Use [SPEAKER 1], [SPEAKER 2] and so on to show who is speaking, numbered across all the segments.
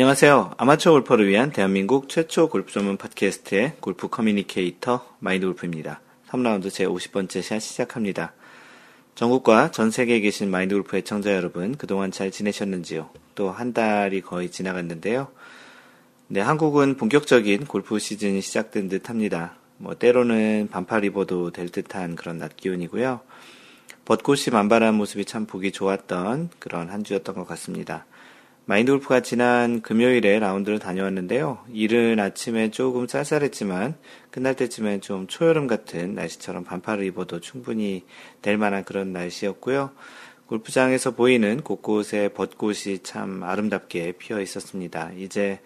[SPEAKER 1] 안녕하세요. 아마추어 골퍼를 위한 대한민국 최초 골프 전문 팟캐스트의 골프 communicator 마인드 골프입니다. 3라운드 제 50번째 샷 시작합니다. 전국과 전 세계에 계신 마인드 골프 애청자 여러분, 그동안 잘 지내셨는지요? 또 한 달이 거의 지나갔는데요. 네, 한국은 본격적인 골프 시즌이 시작된 듯 합니다. 뭐, 때로는 반팔 입어도 될 듯한 그런 낮 기온이고요. 벚꽃이 만발한 모습이 참 보기 좋았던 그런 한 주였던 것 같습니다. 마인드 골프가 지난 금요일에 라운드를 다녀왔는데요. 이른 아침에 조금 쌀쌀했지만 끝날 때쯤엔 좀 초여름 같은 날씨처럼 반팔을 입어도 충분히 될 만한 그런 날씨였고요. 골프장에서 보이는 곳곳에 벚꽃이 참 아름답게 피어 있었습니다. 이제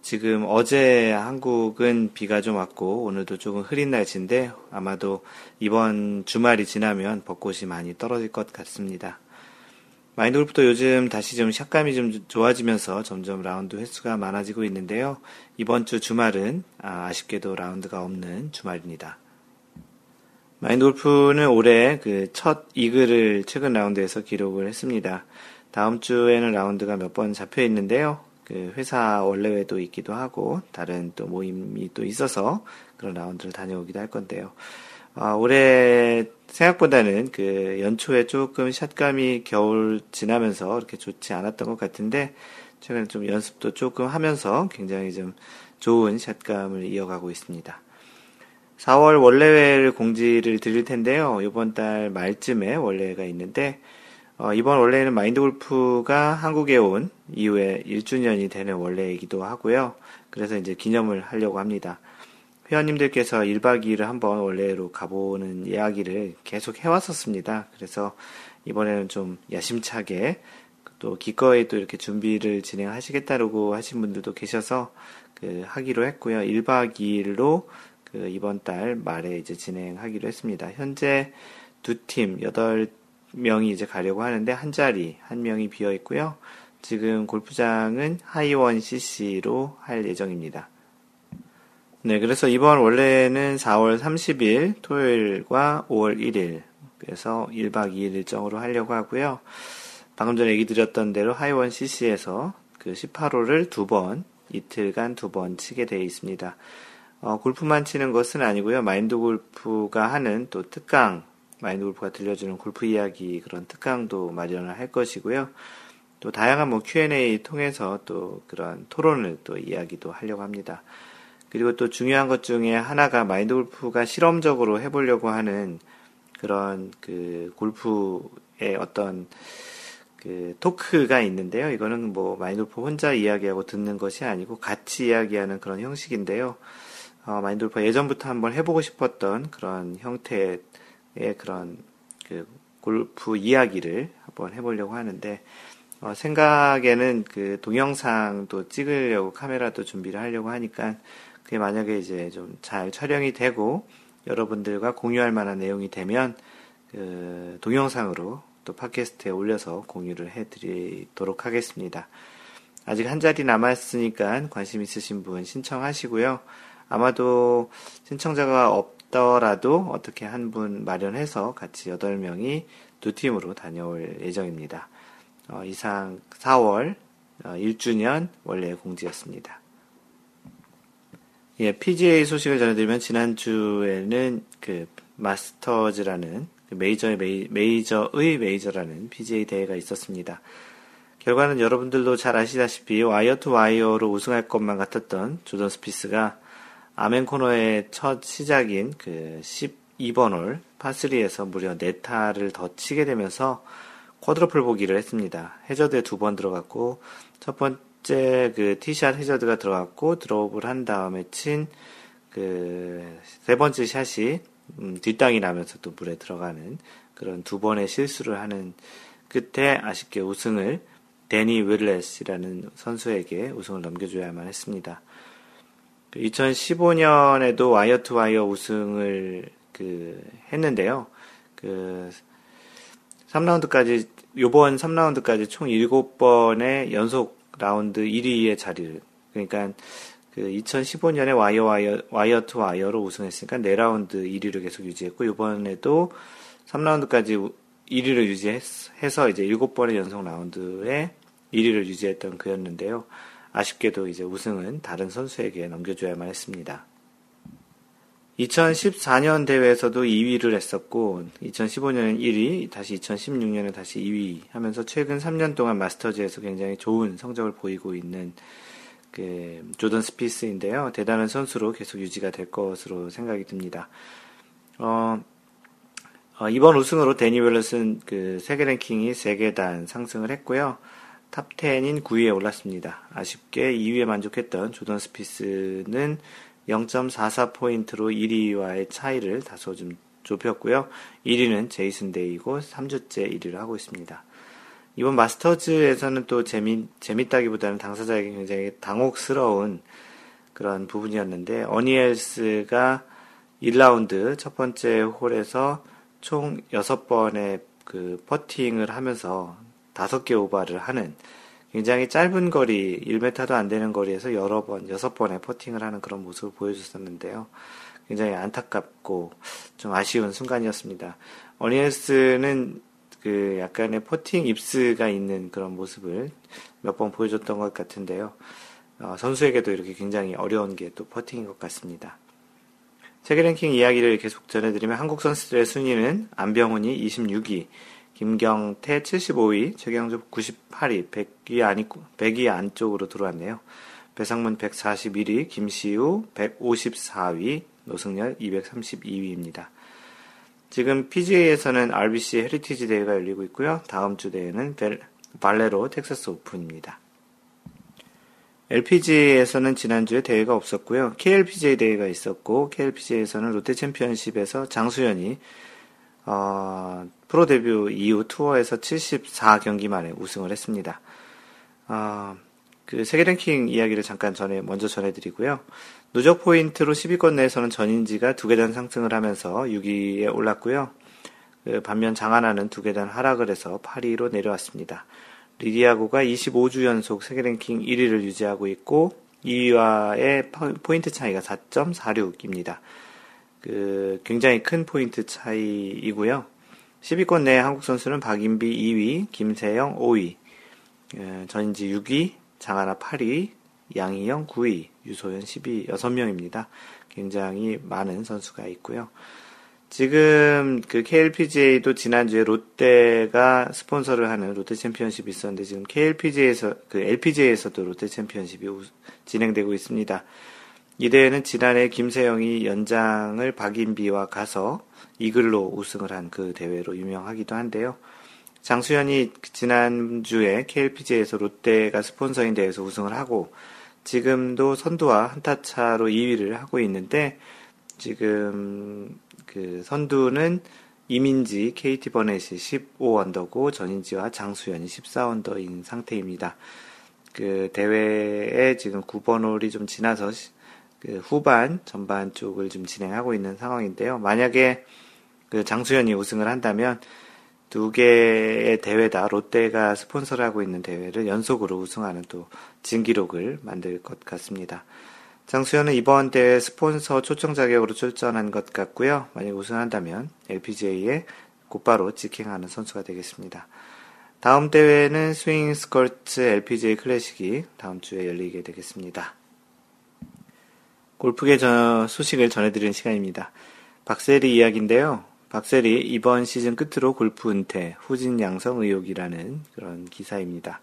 [SPEAKER 1] 지금 어제 한국은 비가 좀 왔고 오늘도 조금 흐린 날씨인데 아마도 이번 주말이 지나면 벚꽃이 많이 떨어질 것 같습니다. 마인드 골프도 요즘 다시 좀 샷감이 좀 좋아지면서 점점 라운드 횟수가 많아지고 있는데요. 이번 주 주말은 아쉽게도 라운드가 없는 주말입니다. 마인드 골프는 올해 그 첫 이글을 최근 라운드에서 기록을 했습니다. 다음 주에는 라운드가 몇 번 잡혀 있는데요. 그 회사 월례회도 있기도 하고 다른 또 모임이 또 있어서 그런 라운드를 다녀오기도 할 건데요. 아, 올해 생각보다는 그 연초에 조금 샷감이 겨울 지나면서 이렇게 좋지 않았던 것 같은데 최근에 좀 연습도 조금 하면서 굉장히 좀 좋은 샷감을 이어가고 있습니다. 4월 원래회를 공지를 드릴 텐데요. 이번 달 말쯤에 원래회가 있는데 어, 이번 원래회는 마인드 골프가 한국에 온 이후에 1주년이 되는 원래이기도 하고요. 그래서 이제 기념을 하려고 합니다. 회원님들께서 1박 2일을 한번 원래로 가보는 이야기를 계속 해왔었습니다. 그래서 이번에는 좀 야심차게 또 기꺼이 또 이렇게 준비를 진행하시겠다고 하신 분들도 계셔서 그 하기로 했고요. 1박 2일로 그 이번 달 말에 이제 진행하기로 했습니다. 현재 두 팀, 8명이 이제 가려고 하는데 한 자리, 한 명이 비어 있고요. 지금 골프장은 하이원 CC로 할 예정입니다. 네, 그래서 이번 원래는 4월 30일 토요일과 5월 1일 그래서 1박 2일 일정으로 하려고 하고요. 방금 전에 얘기 드렸던 대로 하이원 CC에서 그 18호를 두 번, 이틀간 두 번 치게 되어 있습니다. 어, 골프만 치는 것은 아니고요. 마인드 골프가 하는 또 특강, 마인드 골프가 들려주는 골프 이야기 그런 특강도 마련을 할 것이고요. 또 다양한 뭐 Q&A 통해서 또 그런 토론을 또 이야기도 하려고 합니다. 그리고 또 중요한 것 중에 하나가 마인드 골프가 실험적으로 해보려고 하는 그런 그 골프의 어떤 그 토크가 있는데요. 이거는 뭐 마인드 골프 혼자 이야기하고 듣는 것이 아니고 같이 이야기하는 그런 형식인데요. 어, 마인드 골프 예전부터 한번 해보고 싶었던 그런 형태의 그런 그 골프 이야기를 한번 해보려고 하는데 어, 생각에는 그 동영상도 찍으려고 카메라도 준비를 하려고 하니까 그게 만약에 이제 좀 잘 촬영이 되고 여러분들과 공유할 만한 내용이 되면 그 동영상으로 또 팟캐스트에 올려서 공유를 해드리도록 하겠습니다. 아직 한 자리 남았으니까 관심 있으신 분 신청하시고요. 아마도 신청자가 없더라도 어떻게 한 분 마련해서 같이 8명이 두 팀으로 다녀올 예정입니다. 어, 이상 4월 어, 1주년 월례 공지였습니다. 예, PGA 소식을 전해드리면 지난주에는 그 마스터즈라는 그 메이저의 메이, 메이저의 메이저라는 PGA 대회가 있었습니다. 결과는 여러분들도 잘 아시다시피 wire to wire로 우승할 것만 같았던 조던 스피스가 아멘 코너의 첫 시작인 그 12번 홀 파3에서 무려 4타를 더 치게 되면서 quadruple 보기를 했습니다. 해저드에 두 번 들어갔고 첫 번, 번째 그 티샷 해저드가 들어갔고 드롭을 한 다음에 친 그 세 번째 샷이 음, 뒷땅이 나면서 또 물에 들어가는 그런 두 번의 실수를 하는 끝에 아쉽게 우승을 데니 윌렛이라는 선수에게 우승을 넘겨줘야만 했습니다. 2015년에도 그 와이어 투 와이어 우승을 그 했는데요. 그 3라운드까지 요번 3라운드까지 총 7번의 연속 라운드 1위의 자리를 그러니까 그 2015년에 wire wire wire to wire로 우승했으니까 4라운드 1위를 계속 유지했고 이번에도 3라운드까지 1위를 유지해서 이제 7번의 연속 라운드에 1위를 유지했던 그였는데요. 아쉽게도 이제 우승은 다른 선수에게 넘겨줘야만 했습니다. 2014년 대회에서도 2위를 했었고 2015년엔 1위, 다시 2016년에 다시 2위 하면서 최근 3년 동안 마스터즈에서 굉장히 좋은 성적을 보이고 있는 그 조던 스피스인데요. 대단한 선수로 계속 유지가 될 것으로 생각이 듭니다. 어, 어, 이번 우승으로 데니 윌렛은 그 세계 랭킹이 3계단 상승을 했고요. top 10인 9위에 올랐습니다. 아쉽게 2위에 만족했던 조던 스피스는 0.44포인트로 1위와의 차이를 다소 좀 좁혔고요. 1위는 제이슨 데이고 3주째 1위를 하고 있습니다. 이번 마스터즈에서는 또 재미, 재밌다기보다는 당사자에게 굉장히 당혹스러운 그런 부분이었는데, 어니엘스가 1라운드 첫 번째 홀에서 총 6번의 그 퍼팅을 하면서 5개 오바를 하는 굉장히 짧은 거리, 1m도 안 되는 거리에서 여러 번, 6번의 퍼팅을 하는 그런 모습을 보여줬었는데요. 굉장히 안타깝고 좀 아쉬운 순간이었습니다. 어니엘스는 그 약간의 퍼팅 입스가 있는 그런 모습을 몇 번 보여줬던 것 같은데요. 어, 선수에게도 이렇게 굉장히 어려운 게 또 퍼팅인 것 같습니다. 세계 랭킹 이야기를 계속 전해드리면 한국 선수들의 순위는 안병훈이 26위, 김경태 75위, 최경주 98위, 100위 아니 100위 안쪽으로 들어왔네요. 배상문 141위, 김시우 154위, 노승열 232위입니다. 지금 PGA에서는 RBC 헤리티지 대회가 열리고 있고요. 다음 주 대회는 발레로 텍사스 오픈입니다. LPGA에서는 지난주에 대회가 없었고요. KLPGA 대회가 있었고 KLPGA에서는 롯데 챔피언십에서 장수연이 어, 프로 데뷔 이후 투어에서 74경기 만에 우승을 했습니다. 어, 그 세계 랭킹 이야기를 잠깐 전에 먼저 전해드리고요. 누적 포인트로 10위권 내에서는 전인지가 두 계단 상승을 하면서 6위에 올랐고요. 그 반면 장하나는 두 계단 하락을 해서 8위로 내려왔습니다. 리디아고가 25주 연속 세계 랭킹 1위를 유지하고 있고 2위와의 포인트 차이가 4.46입니다. 그 굉장히 큰 포인트 차이이고요. 10위권 내 한국 선수는 박인비 2위, 김세영 5위, 어, 전인지 6위, 장하나 8위, 양희영 9위, 유소연 12, 6명입니다. 굉장히 많은 선수가 있고요. 지금 그 KLPGA도 지난주에 롯데가 스폰서를 하는 롯데 챔피언십이 있었는데 지금 KLPGA에서 그 LPGA에서도 롯데 챔피언십이 진행되고 있습니다. 이 대회는 지난해 김세영이 연장을 박인비와 가서 이글로 우승을 한 그 대회로 유명하기도 한데요. 장수현이 지난주에 KLPGA에서 롯데가 스폰서인 대회에서 우승을 하고 지금도 선두와 한타 차로 2위를 하고 있는데 지금 그 선두는 이민지, KT 버넷이 15언더고 전인지와 장수연이 14언더인 상태입니다. 그 대회에 지금 9번 홀이 좀 지나서 그 후반, 전반 쪽을 좀 진행하고 있는 상황인데요. 만약에 그 장수연이 우승을 한다면 두 개의 대회 다 롯데가 스폰서를 하고 있는 대회를 연속으로 우승하는 또 진기록을 만들 것 같습니다. 장수현은 이번 대회 스폰서 초청 자격으로 출전한 것 같고요. 만약 우승한다면 LPGA에 곧바로 직행하는 선수가 되겠습니다. 다음 대회는 스윙 스컬츠 LPGA 클래식이 다음 주에 열리게 되겠습니다. 골프계 소식을 전해드리는 시간입니다. 박세리 이야기인데요. 박셀이 이번 시즌 끝으로 골프 은퇴, 후진 양성 의혹이라는 그런 기사입니다.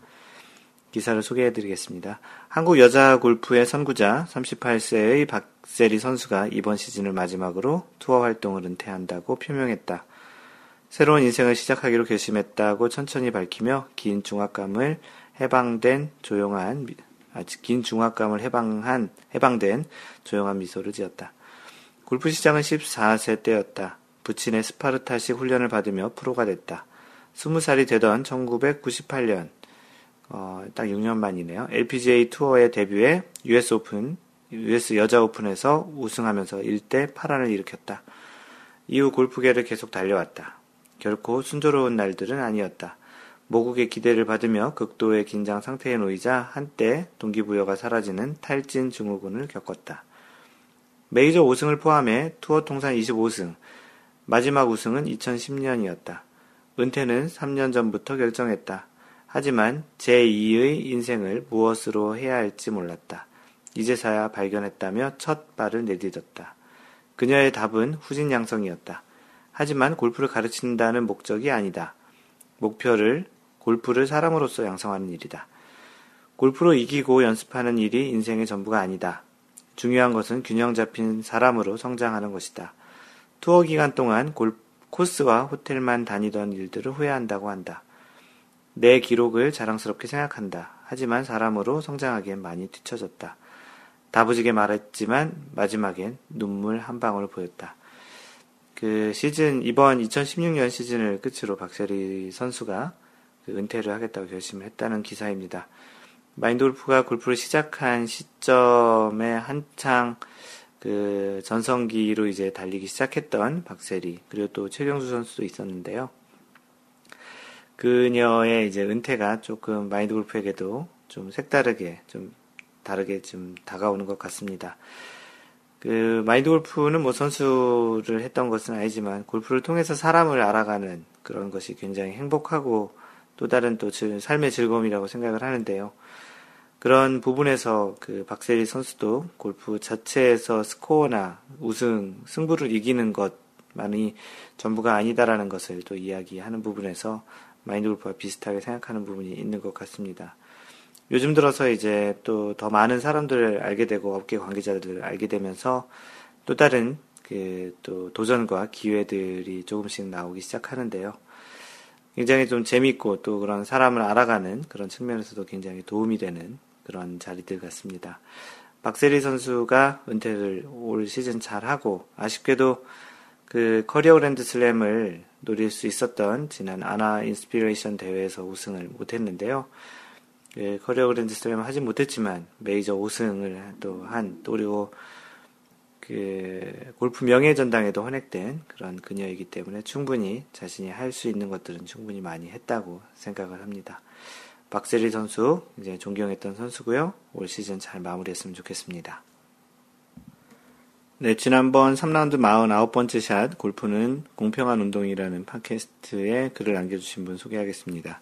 [SPEAKER 1] 기사를 소개해 드리겠습니다. 한국 여자 골프의 선구자 38세의 박세리 선수가 이번 시즌을 마지막으로 투어 활동을 은퇴한다고 표명했다. 새로운 인생을 시작하기로 결심했다고 천천히 밝히며 긴 중압감을 해방된 조용한 아, 긴 중압감을 해방한 해방된 조용한 미소를 지었다. 골프 시작은 14세 때였다. 부친의 스파르타식 훈련을 받으며 프로가 됐다. 20살이 되던 1998년, 어, 딱 6년 만이네요. LPGA 투어에 데뷔해 US 오픈, US 여자 오픈에서 우승하면서 일대 파란을 일으켰다. 이후 골프계를 계속 달려왔다. 결코 순조로운 날들은 아니었다. 모국의 기대를 받으며 극도의 긴장 상태에 놓이자 한때 동기부여가 사라지는 탈진 증후군을 겪었다. 메이저 5승을 포함해 투어 통산 25승, 마지막 우승은 2010년이었다. 은퇴는 3년 전부터 결정했다. 하지만 제2의 인생을 무엇으로 해야 할지 몰랐다. 이제서야 발견했다며 첫 발을 내딛었다. 그녀의 답은 후진양성이었다. 하지만 골프를 가르친다는 목적이 아니다. 목표를 골프를 사람으로서 양성하는 일이다. 골프로 이기고 연습하는 일이 인생의 전부가 아니다. 중요한 것은 균형 잡힌 사람으로 성장하는 것이다. 투어 기간 동안 골, 코스와 호텔만 다니던 일들을 후회한다고 한다. 내 기록을 자랑스럽게 생각한다. 하지만 사람으로 성장하기엔 많이 뒤처졌다. 다부지게 말했지만 마지막엔 눈물 한 방울 보였다. 그 시즌 이번 2016년 시즌을 끝으로 박세리 선수가 그 은퇴를 하겠다고 결심을 했다는 기사입니다. 마인드 골프가 골프를 시작한 시점에 한창 그 전성기로 이제 달리기 시작했던 박세리 그리고 또 최경수 선수도 있었는데요. 그녀의 이제 은퇴가 조금 마인드 골프에게도 좀 색다르게 좀 다르게 좀 다가오는 것 같습니다. 그 마인드 골프는 뭐 선수를 했던 것은 아니지만 골프를 통해서 사람을 알아가는 그런 것이 굉장히 행복하고 또 다른 또 삶의 즐거움이라고 생각을 하는데요. 그런 부분에서 그 박세리 선수도 골프 자체에서 스코어나 우승, 승부를 이기는 것만이 전부가 아니다라는 것을 또 이야기하는 부분에서 마인드 골프와 비슷하게 생각하는 부분이 있는 것 같습니다. 요즘 들어서 이제 또 더 많은 사람들을 알게 되고 업계 관계자들을 알게 되면서 또 다른 그 또 도전과 기회들이 조금씩 나오기 시작하는데요. 굉장히 좀 재밌고 또 그런 사람을 알아가는 그런 측면에서도 굉장히 도움이 되는 그런 자리들 같습니다. 박세리 선수가 은퇴를 올 시즌 잘 하고 아쉽게도 그 커리어 그랜드 슬램을 노릴 수 있었던 지난 아나 인스피레이션 대회에서 우승을 못했는데요. 그 커리어 그랜드 슬램을 하진 못했지만 메이저 5승을 또 한, 또 그리고 그 골프 명예 전당에도 헌액된 그런 그녀이기 때문에 충분히 자신이 할 수 있는 것들은 충분히 많이 했다고 생각을 합니다. 박세리 선수 이제 존경했던 선수고요. 올 시즌 잘 마무리했으면 좋겠습니다. 네, 지난번 3라운드 49번째 샷 골프는 공평한 운동이라는 팟캐스트에 글을 남겨주신 분 소개하겠습니다.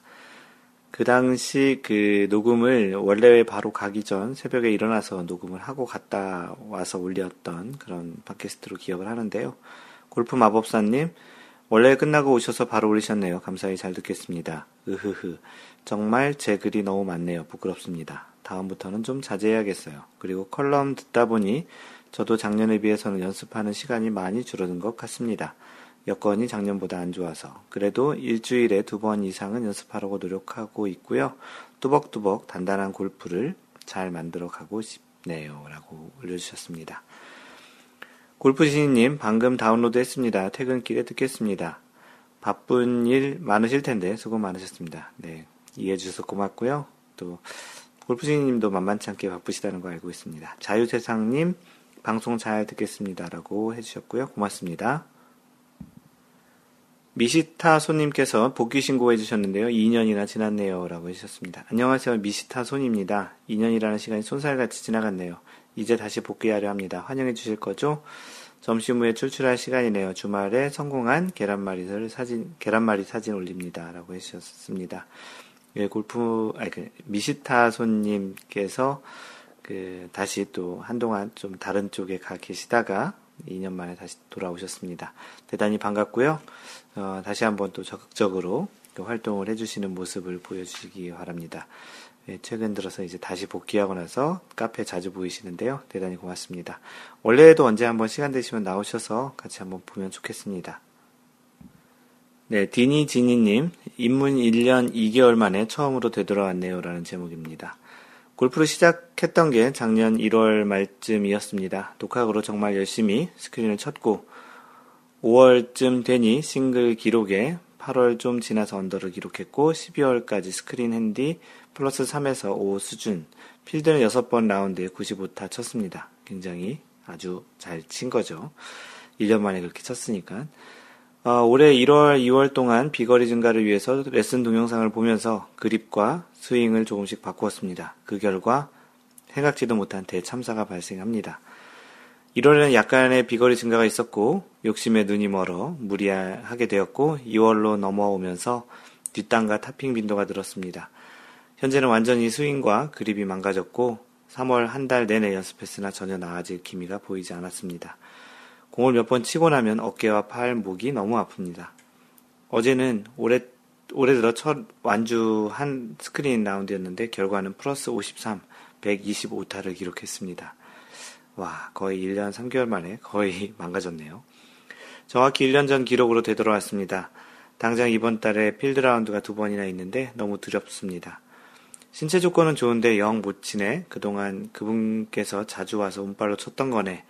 [SPEAKER 1] 그 당시 그 녹음을 원래 바로 가기 전 새벽에 일어나서 녹음을 하고 갔다 와서 올렸던 그런 팟캐스트로 기억을 하는데요. 골프 마법사님, 원래 끝나고 오셔서 바로 올리셨네요. 감사히 잘 듣겠습니다. 으흐흐. 정말 제 글이 너무 많네요. 부끄럽습니다. 다음부터는 좀 자제해야겠어요. 그리고 컬럼 듣다 보니 저도 작년에 비해서는 연습하는 시간이 많이 줄어든 것 같습니다. 여건이 작년보다 안 좋아서 그래도 일주일에 두 번 이상은 연습하려고 노력하고 있고요. 뚜벅뚜벅 단단한 골프를 잘 만들어 가고 싶네요. 라고 올려주셨습니다. 골프신님 방금 다운로드 했습니다. 퇴근길에 듣겠습니다. 바쁜 일 많으실 텐데 수고 많으셨습니다. 네. 이해해 주셔서 고맙고요. 또 골프신님도 만만치 않게 바쁘시다는 거 알고 있습니다. 자유세상님 방송 잘 듣겠습니다라고 해주셨고요. 고맙습니다. 미시타 손님께서 복귀 신고해 주셨는데요. 2년이나 지났네요. 라고 해주셨습니다. 안녕하세요. 미시타 손입니다. 2년이라는 시간이 손살같이 지나갔네요. 이제 다시 복귀하려 합니다. 환영해 주실 거죠? 점심 후에 출출할 시간이네요. 주말에 성공한 계란말이를 사진, 계란말이 사진 올립니다. 라고 해주셨습니다. 예, 골프, 아니, 그, 미시타 손님께서 그, 다시 또 한동안 좀 다른 쪽에 가 계시다가 2년 만에 다시 돌아오셨습니다. 대단히 반갑고요. 어, 다시 한번 또 적극적으로 그 활동을 해주시는 모습을 보여주시기 바랍니다. 예, 최근 들어서 이제 다시 복귀하고 나서 카페 자주 보이시는데요. 대단히 고맙습니다. 원래도 언제 한번 시간 되시면 나오셔서 같이 한번 보면 좋겠습니다. 네, 디니 지니님, 입문 1년 2개월 만에 처음으로 되돌아왔네요. 라는 제목입니다. 골프를 시작했던 게 작년 1월 말쯤이었습니다. 독학으로 정말 열심히 스크린을 쳤고, 5월쯤 되니 싱글 기록에 8월 좀 지나서 언더를 기록했고 12월까지 스크린 핸디 플러스 3에서 5 수준 필드는 6번 라운드에 95타 쳤습니다. 굉장히 아주 잘 친 거죠. 1년 만에 그렇게 쳤으니까. 어, 올해 1월, 2월 동안 비거리 증가를 위해서 레슨 동영상을 보면서 그립과 스윙을 조금씩 바꾸었습니다. 그 결과 생각지도 못한 대참사가 발생합니다. 1월에는 약간의 비거리 증가가 있었고 욕심에 눈이 멀어 무리하게 되었고 2월로 넘어오면서 뒷땅과 타핑 빈도가 늘었습니다. 현재는 완전히 스윙과 그립이 망가졌고 3월 한 달 내내 연습했으나 전혀 나아질 기미가 보이지 않았습니다. 공을 몇 번 치고 나면 어깨와 팔, 목이 너무 아픕니다. 어제는 올해, 올해 들어 첫 완주한 스크린 라운드였는데 결과는 플러스 53, 125타를 기록했습니다. 와, 거의 1년 3개월 만에 거의 망가졌네요. 정확히 1년 전 기록으로 되돌아왔습니다. 당장 이번 달에 필드 라운드가 두 번이나 있는데 너무 두렵습니다. 신체 조건은 좋은데 영 못 치네. 그동안 그분께서 자주 와서 운발로 쳤던 거네.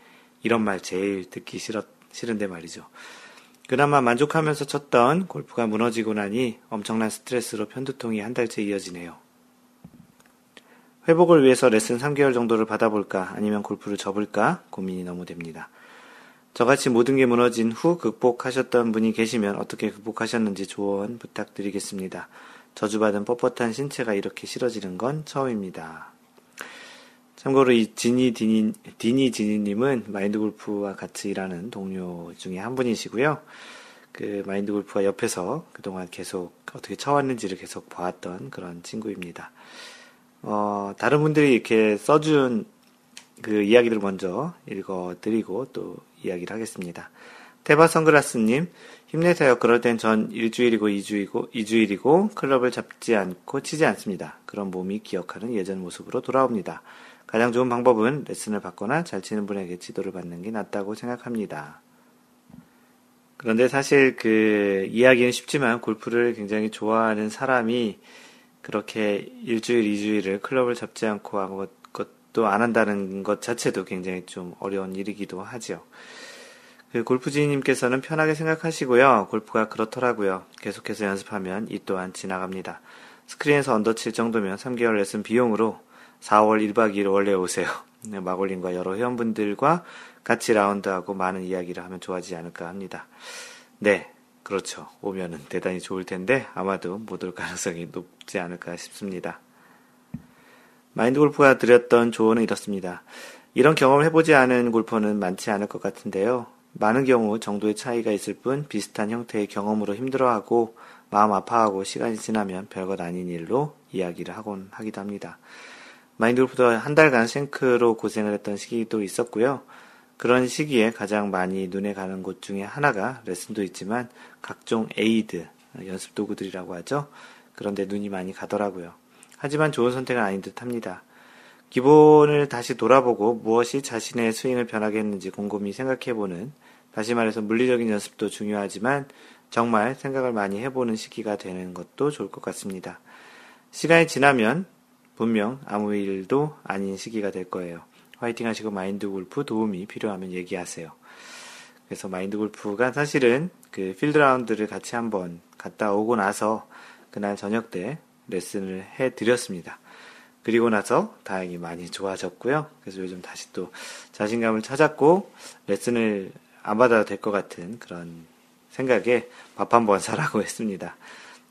[SPEAKER 1] 이런 말 제일 듣기 싫었, 싫은데 말이죠. 그나마 만족하면서 쳤던 골프가 무너지고 나니 엄청난 스트레스로 편두통이 한 달째 이어지네요. 회복을 위해서 레슨 3개월 정도를 받아볼까 아니면 골프를 접을까 고민이 너무 됩니다. 저같이 모든 게 무너진 후 극복하셨던 분이 계시면 어떻게 극복하셨는지 조언 부탁드리겠습니다. 저주받은 뻣뻣한 신체가 이렇게 싫어지는 건 처음입니다. 참고로 이 지니 디니, 디니 지니님은 마인드 골프와 같이 일하는 동료 중에 한 분이시고요. 그 마인드 골프가 옆에서 그동안 계속 어떻게 쳐왔는지를 계속 봐왔던 그런 친구입니다. 어, 다른 분들이 이렇게 써준 그 이야기들을 먼저 읽어드리고 또 이야기를 하겠습니다. 테바 선글라스님, 힘내세요. 그럴 땐 전 일주일이고 이주이고, 이주일이고 클럽을 잡지 않고 치지 않습니다. 그런 몸이 기억하는 예전 모습으로 돌아옵니다. 가장 좋은 방법은 레슨을 받거나 잘 치는 분에게 지도를 받는 게 낫다고 생각합니다. 그런데 사실 그 이야기는 쉽지만 골프를 굉장히 좋아하는 사람이 그렇게 일주일, 이주일을 클럽을 잡지 않고 아무것도 안 한다는 것 자체도 굉장히 좀 어려운 일이기도 하죠. 그 골프지님께서는 편하게 생각하시고요. 골프가 그렇더라고요. 계속해서 연습하면 이 또한 지나갑니다. 스크린에서 언더 칠 정도면 3개월 레슨 비용으로 4월 1박 2일 원래 오세요. 네, 마골린과 여러 회원분들과 같이 라운드하고 많은 이야기를 하면 좋아지지 않을까 합니다. 네, 그렇죠. 오면은 대단히 좋을 텐데 아마도 못 올 가능성이 높지 않을까 싶습니다. 마인드 골프가 드렸던 조언은 이렇습니다. 이런 경험을 해보지 않은 골퍼는 많지 않을 것 같은데요. 많은 경우 정도의 차이가 있을 뿐 비슷한 형태의 경험으로 힘들어하고 마음 아파하고 시간이 지나면 별것 아닌 일로 이야기를 하곤 하기도 합니다. 마인드 골프도 한 달간 생크로 고생을 했던 시기도 있었고요. 그런 시기에 가장 많이 눈에 가는 곳 중에 하나가 레슨도 있지만 각종 aid, 연습 도구들이라고 하죠. 그런데 눈이 많이 가더라고요. 하지만 좋은 선택은 아닌 듯 합니다. 기본을 다시 돌아보고 무엇이 자신의 스윙을 변하게 했는지 곰곰이 생각해보는, 다시 말해서 물리적인 연습도 중요하지만 정말 생각을 많이 해보는 시기가 되는 것도 좋을 것 같습니다. 시간이 지나면 분명 아무 일도 아닌 시기가 될 거예요. 화이팅 하시고 마인드 골프 도움이 필요하면 얘기하세요. 그래서 마인드 골프가 사실은 그 필드 라운드를 같이 한번 갔다 오고 나서 그날 저녁 때 레슨을 해 드렸습니다. 그리고 나서 다행히 많이 좋아졌고요. 그래서 요즘 다시 또 자신감을 찾았고 레슨을 안 받아도 될 것 같은 그런 생각에 밥 한 번 사라고 했습니다.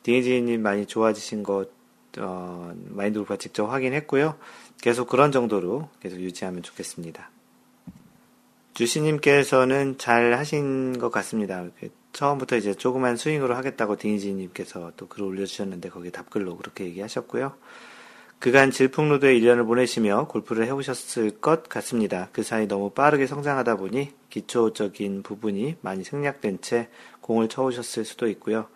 [SPEAKER 1] 디니지님 많이 좋아지신 것 어, 마인드 골프가 직접 확인했고요. 계속 그런 정도로 계속 유지하면 좋겠습니다. 주시님께서는 잘 하신 것 같습니다. 처음부터 이제 조그만 스윙으로 하겠다고 디니지님께서 또 글을 올려주셨는데 거기에 답글로 그렇게 얘기하셨고요. 그간 질풍노도의 1년을 보내시며 골프를 해오셨을 것 같습니다. 그 사이 너무 빠르게 성장하다 보니 기초적인 부분이 많이 생략된 채 공을 쳐오셨을 수도 있고요.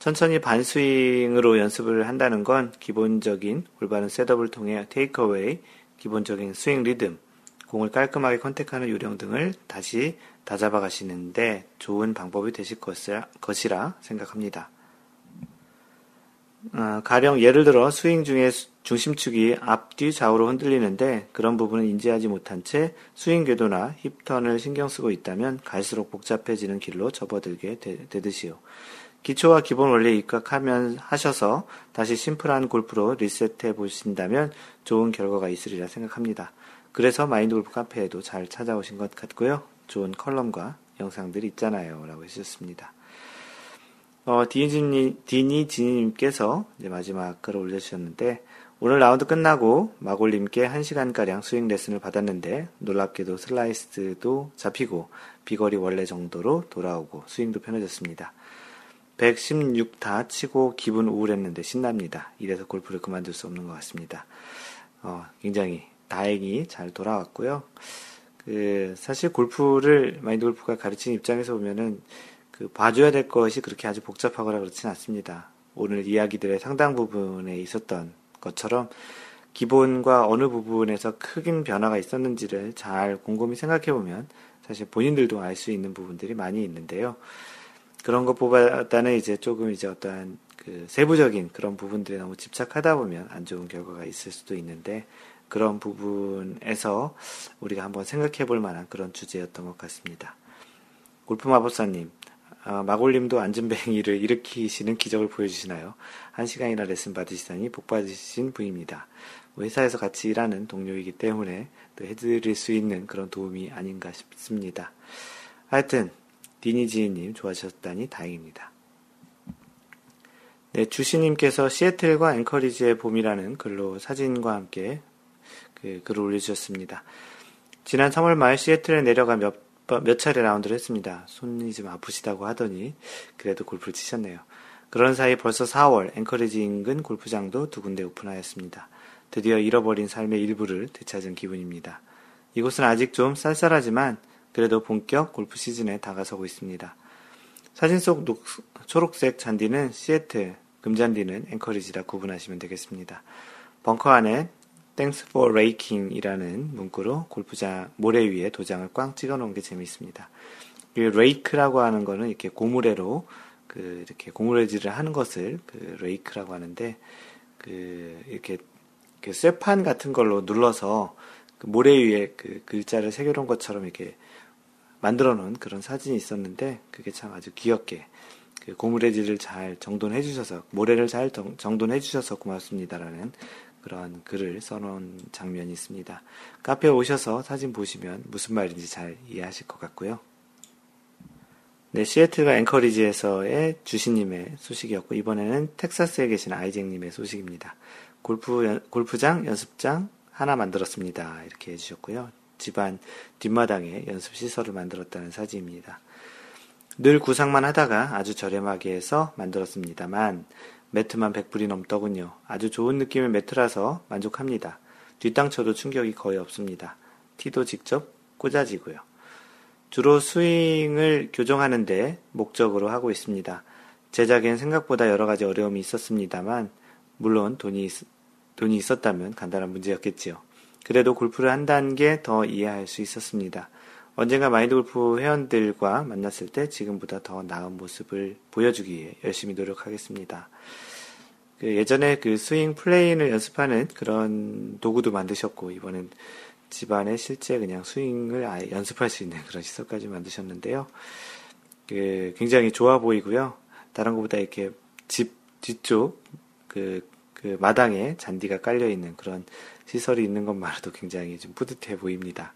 [SPEAKER 1] 천천히 반스윙으로 연습을 한다는 건 기본적인 올바른 setup을 통해 takeaway, 기본적인 스윙 리듬, 공을 깔끔하게 contact하는 요령 등을 다시 다잡아 가시는데 좋은 방법이 되실 것이라 생각합니다. 어, 가령 예를 들어 스윙 중에 중심축이 앞뒤 좌우로 흔들리는데 그런 부분을 인지하지 못한 채 스윙 궤도나 hip turn을 신경 쓰고 있다면 갈수록 복잡해지는 길로 접어들게 되, 되듯이요. 기초와 기본 원리에 입각하면 하셔서 다시 심플한 골프로 리셋해 보신다면 좋은 결과가 있으리라 생각합니다. 그래서 마인드 골프 카페에도 잘 찾아오신 것 같고요. 좋은 컬럼과 영상들이 있잖아요. 라고 해주셨습니다. 어, 디니지님, 디니지님께서 마지막 글을 올려주셨는데, 오늘 라운드 끝나고 마골님께 1시간가량 스윙 레슨을 받았는데, 놀랍게도 슬라이스도 잡히고, 비거리 원래 정도로 돌아오고, 스윙도 편해졌습니다. 116다 치고 기분 우울했는데 신납니다. 이래서 골프를 그만둘 수 없는 것 같습니다. 어, 굉장히 다행히 잘 돌아왔고요. 그, 사실 골프를, 마인드 골프가 가르치는 입장에서 보면은, 그, 봐줘야 될 것이 그렇게 아주 복잡하거나 그렇진 않습니다. 오늘 이야기들의 상당 부분에 있었던 것처럼, 기본과 어느 부분에서 크긴 변화가 있었는지를 잘 곰곰이 생각해 보면, 사실 본인들도 알 수 있는 부분들이 많이 있는데요. 그런 것보다는 이제 조금 이제 어떠한 그 세부적인 그런 부분들에 너무 집착하다 보면 안 좋은 결과가 있을 수도 있는데 그런 부분에서 우리가 한번 생각해 볼 만한 그런 주제였던 것 같습니다. 골프 마법사님, 아, 마골님도 안전뱅이를 일으키시는 기적을 보여주시나요? 한 시간이나 레슨 받으시다니 복 받으신 분입니다. 뭐 회사에서 같이 일하는 동료이기 때문에 또 해드릴 수 있는 그런 도움이 아닌가 싶습니다. 하여튼, 디니지님 좋아하셨다니 다행입니다. 네, 주시님께서 시애틀과 앵커리지의 봄이라는 글로 사진과 함께 그 글을 올려주셨습니다. 지난 3월 말 시애틀에 내려가 몇, 몇 차례 라운드를 했습니다. 손이 좀 아프시다고 하더니 그래도 골프를 치셨네요. 그런 사이 벌써 4월 앵커리지 인근 골프장도 두 군데 오픈하였습니다. 드디어 잃어버린 삶의 일부를 되찾은 기분입니다. 이곳은 아직 좀 쌀쌀하지만 그래도 본격 골프 시즌에 다가서고 있습니다. 사진 속 녹, 초록색 잔디는 시애틀, 금잔디는 앵커리지라 구분하시면 되겠습니다. 벙커 안에 Thanks for Raking이라는 문구로 골프장 모래 위에 도장을 꽝 찍어 놓은 게 재미있습니다. 이 레이크라고 하는 거는 이렇게 고무래로 그 이렇게 고무래질을 하는 것을 그 레이크라고 하는데 그 이렇게 그 쇠판 같은 걸로 눌러서 그 모래 위에 그 글자를 새겨놓은 것처럼 이렇게 만들어 놓은 그런 사진이 있었는데 그게 참 아주 귀엽게 그 고무래질을 잘 정돈해 주셔서 모래를 잘 정돈해 주셔서 고맙습니다라는 그런 글을 써놓은 장면이 있습니다. 카페에 오셔서 사진 보시면 무슨 말인지 잘 이해하실 것 같고요. 네, 시애틀과 앵커리지에서의 주신님의 소식이었고 이번에는 텍사스에 계신 아이잭님의 소식입니다. 골프 골프장 연습장 하나 만들었습니다. 이렇게 해주셨고요. 집안 뒷마당에 연습 시설을 만들었다는 사진입니다. 늘 구상만 하다가 아주 저렴하게 해서 만들었습니다만 매트만 100불이 넘더군요. 아주 좋은 느낌의 매트라서 만족합니다. 뒷땅 쳐도 충격이 거의 없습니다. 티도 직접 꽂아지고요. 주로 스윙을 교정하는데 목적으로 하고 있습니다. 제작엔 생각보다 여러 가지 어려움이 있었습니다만 물론 돈이 돈이 있었다면 간단한 문제였겠지요. 그래도 골프를 한 단계 더 이해할 수 있었습니다. 언젠가 마인드 골프 회원들과 만났을 때 지금보다 더 나은 모습을 보여주기 위해 열심히 노력하겠습니다. 그 예전에 그 스윙 plane을 연습하는 그런 도구도 만드셨고, 이번엔 집안에 실제 그냥 스윙을 아예 연습할 수 있는 그런 시설까지 만드셨는데요. 그 굉장히 좋아 보이고요. 다른 것보다 이렇게 집 뒤쪽 그, 그 마당에 잔디가 깔려 있는 그런 시설이 있는 것만으로도 굉장히 좀 뿌듯해 보입니다.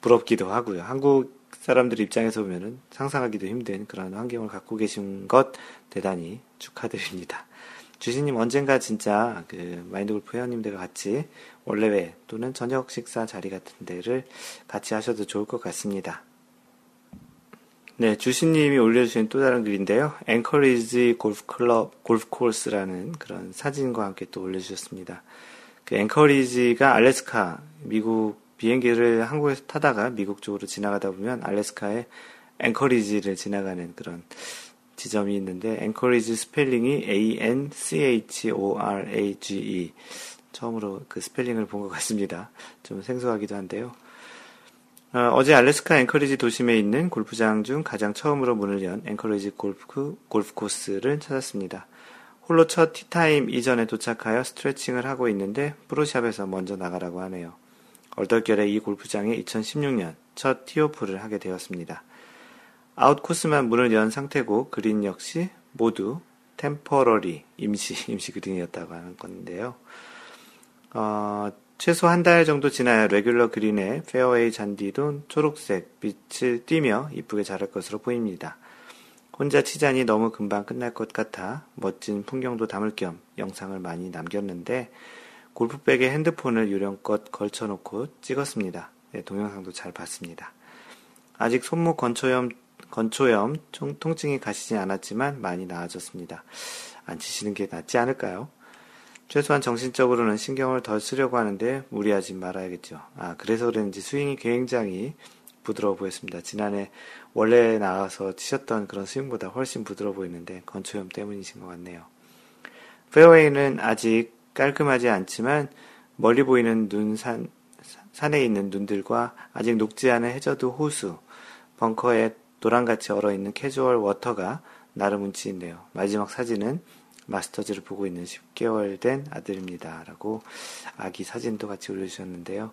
[SPEAKER 1] 부럽기도 하고요. 한국 사람들 입장에서 보면은 상상하기도 힘든 그런 환경을 갖고 계신 것 대단히 축하드립니다. 주신님 언젠가 진짜 그 마인드 골프 회원님들과 같이 원래회 또는 저녁 식사 자리 같은 데를 같이 하셔도 좋을 것 같습니다. 네, 주신님이 올려주신 또 다른 글인데요. 앵커리지 골프 클럽, 골프 코스라는 그런 사진과 함께 또 올려주셨습니다. 그 앵커리지가 알래스카, 미국 비행기를 한국에서 타다가 미국 쪽으로 지나가다 보면 알래스카에 앵커리지를 지나가는 그런 지점이 있는데 앵커리지 스펠링이 A-N-C-H-O-R-A-G-E 처음으로 그 스펠링을 본 것 같습니다. 좀 생소하기도 한데요. 어, 제 알래스카 앵커리지 도심에 있는 골프장 중 가장 처음으로 문을 연 앵커리지 골프, 골프 코스를 찾았습니다. 홀로 첫 tee time 이전에 도착하여 스트레칭을 하고 있는데 pro shop에서 먼저 나가라고 하네요. 얼떨결에 이 골프장에 2016년 첫 티오프를 하게 되었습니다. 아웃 코스만 문을 연 상태고 그린 역시 모두 temporary 임시 임시 그린이었다고 하는 건데요. 어, 최소 한 달 정도 지나야 레귤러 그린의 페어웨이 잔디도 초록색 빛을 띠며 이쁘게 자랄 것으로 보입니다. 혼자 치자니 너무 금방 끝날 것 같아 멋진 풍경도 담을 겸 영상을 많이 남겼는데 골프백에 핸드폰을 요령껏 걸쳐놓고 찍었습니다. 네, 동영상도 잘 봤습니다. 아직 손목 건초염 건초염, 통증이 가시지 않았지만 많이 나아졌습니다. 안 치시는 게 낫지 않을까요? 최소한 정신적으로는 신경을 덜 쓰려고 하는데 무리하지 말아야겠죠. 아, 그래서 그런지 스윙이 굉장히 부드러워 보였습니다. 지난해 원래 나와서 치셨던 그런 스윙보다 훨씬 부드러워 보이는데 건초염 때문이신 것 같네요. 페어웨이는 아직 깔끔하지 않지만 멀리 보이는 눈 산, 산에 있는 눈들과 아직 녹지 않은 해저드 호수, 벙커에 노란같이 얼어있는 캐주얼 워터가 나름 운치 있네요. 마지막 사진은 마스터즈를 보고 있는 10개월 된 아들입니다. 라고 아기 사진도 같이 올려주셨는데요.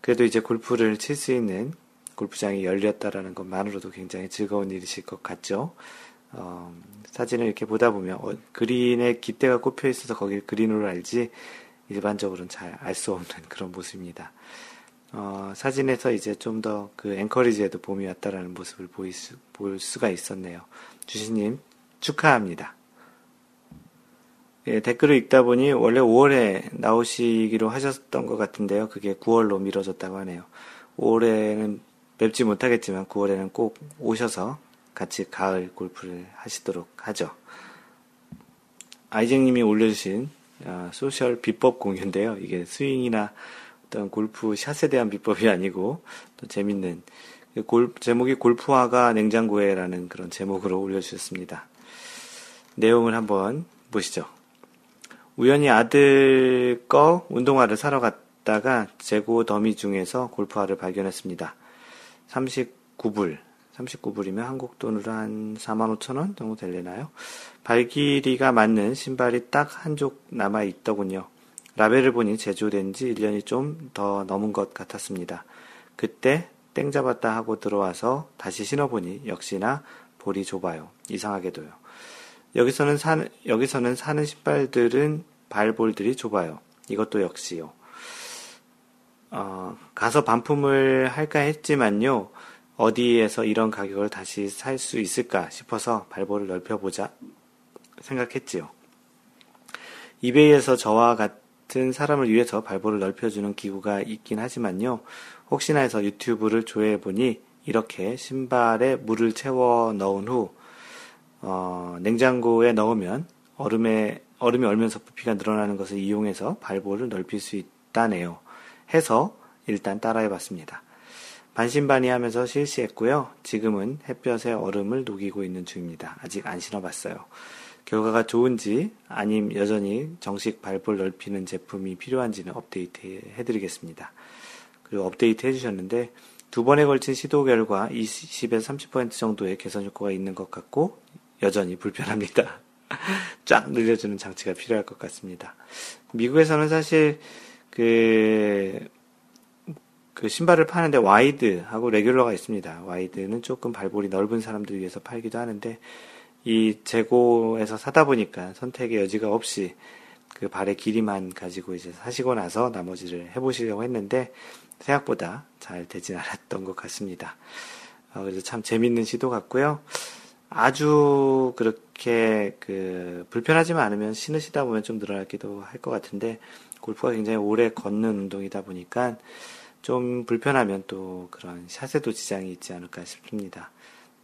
[SPEAKER 1] 그래도 이제 골프를 칠 수 있는 골프장이 열렸다라는 것만으로도 굉장히 즐거운 일이실 것 같죠. 어, 사진을 이렇게 보다 보면 어, 그린에 깃대가 꼽혀 있어서 거길 그린으로 알지 일반적으로는 잘 알 수 없는 그런 모습입니다. 어, 사진에서 이제 좀 더 그 앵커리지에도 봄이 왔다라는 모습을 보일 수, 볼 수가 있었네요. 주신님 축하합니다. 예, 댓글을 읽다 보니 원래 5월에 나오시기로 하셨던 것 같은데요. 그게 9월로 미뤄졌다고 하네요. 5월에는 뵙지 못하겠지만 9월에는 꼭 오셔서 같이 가을 골프를 하시도록 하죠. 아이쟁님이 올려주신 어, 소셜 비법 공유인데요. 이게 스윙이나 어떤 골프 샷에 대한 비법이 아니고 또 재밌는 그 골, 제목이 골프화가 냉장고에라는 그런 제목으로 올려주셨습니다. 내용을 한번 보시죠. 우연히 아들 거 운동화를 사러 갔다가 재고 더미 중에서 골프화를 발견했습니다. 39불, 39불이면 한국 돈으로 한 45,000원 정도 될려나요? 발 길이가 맞는 신발이 딱 한 쪽 남아 있더군요. 라벨을 보니 제조된 지 1년이 좀 더 넘은 것 같았습니다. 그때 땡 잡았다 하고 들어와서 다시 신어보니 역시나 볼이 좁아요. 이상하게도요. 여기서는 사, 여기서는 사는 신발들은 발볼들이 좁아요. 이것도 역시요. 어, 가서 반품을 할까 했지만요. 어디에서 이런 가격을 다시 살 수 있을까 싶어서 발볼을 넓혀보자 생각했지요. 이베이에서 저와 같은 사람을 위해서 발볼을 넓혀주는 기구가 있긴 하지만요. 혹시나 해서 유튜브를 조회해보니 이렇게 신발에 물을 채워 넣은 후 어, 냉장고에 넣으면 얼음에 얼음이 얼면서 부피가 늘어나는 것을 이용해서 발볼을 넓힐 수 있다네요. 해서 일단 따라해 봤습니다. 반신반의하면서 실시했고요. 지금은 햇볕에 얼음을 녹이고 있는 중입니다. 아직 안 신어봤어요. 결과가 좋은지 아님 여전히 정식 발볼 넓히는 제품이 필요한지는 업데이트 해드리겠습니다. 그리고 업데이트 해주셨는데 두 번에 걸친 시도 결과 20에서 30% 정도의 개선 효과가 있는 것 같고 여전히 불편합니다. 쫙 늘려주는 장치가 필요할 것 같습니다. 미국에서는 사실 그, 그 신발을 파는데 wide하고 regular가 있습니다. wide는 조금 발볼이 넓은 사람들 위해서 팔기도 하는데 이 재고에서 사다 보니까 선택의 여지가 없이 그 발의 길이만 가지고 이제 사시고 나서 나머지를 해보시려고 했는데 생각보다 잘 되진 않았던 것 같습니다. 어, 그래서 참 재밌는 시도 같고요. 아주 그렇게 그 불편하지만 않으면 신으시다 보면 좀 늘어나기도 할 것 같은데 골프가 굉장히 오래 걷는 운동이다 보니까 좀 불편하면 또 그런 샷에도 지장이 있지 않을까 싶습니다.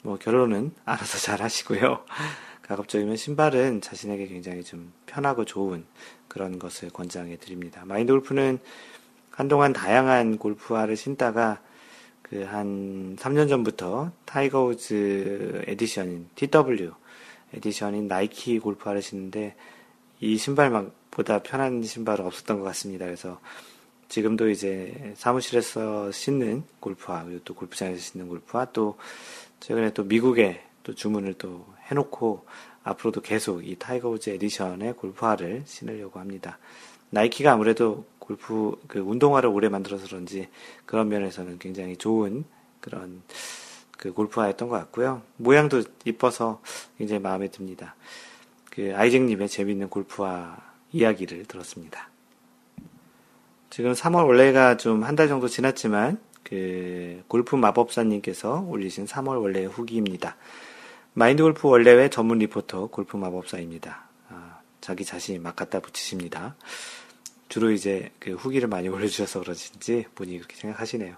[SPEAKER 1] 뭐 결론은 알아서 잘 하시고요. 가급적이면 신발은 자신에게 굉장히 좀 편하고 좋은 그런 것을 권장해 드립니다. 마인드 골프는 한동안 다양한 골프화를 신다가 그 한 3년 전부터 타이거 우즈 edition인 TW 에디션인 나이키 골프화를 신는데 이 신발 보다 편한 신발은 없었던 것 같습니다. 그래서 지금도 이제 사무실에서 신는 골프화 그리고 또 골프장에서 신는 골프화 또 최근에 또 미국에 또 주문을 또 해놓고 앞으로도 계속 이 타이거 우즈 edition의 골프화를 신으려고 합니다. 나이키가 아무래도 골프 그 운동화를 오래 만들어서 그런지 그런 면에서는 굉장히 좋은 그런 그 골프화였던 것 같고요. 모양도 이뻐서 굉장히 마음에 듭니다. 그 아이잭님의 재밌는 골프화 이야기를 들었습니다. 지금 3월 월례가 좀 한 달 정도 지났지만 그 골프 마법사님께서 올리신 3월 월례 후기입니다. 마인드 골프 월례의 전문 리포터 골프 마법사입니다. 아, 자기 자신이 막 갖다 붙이십니다. 주로 이제 그 후기를 많이 올려주셔서 그러신지 본인이 그렇게 생각하시네요.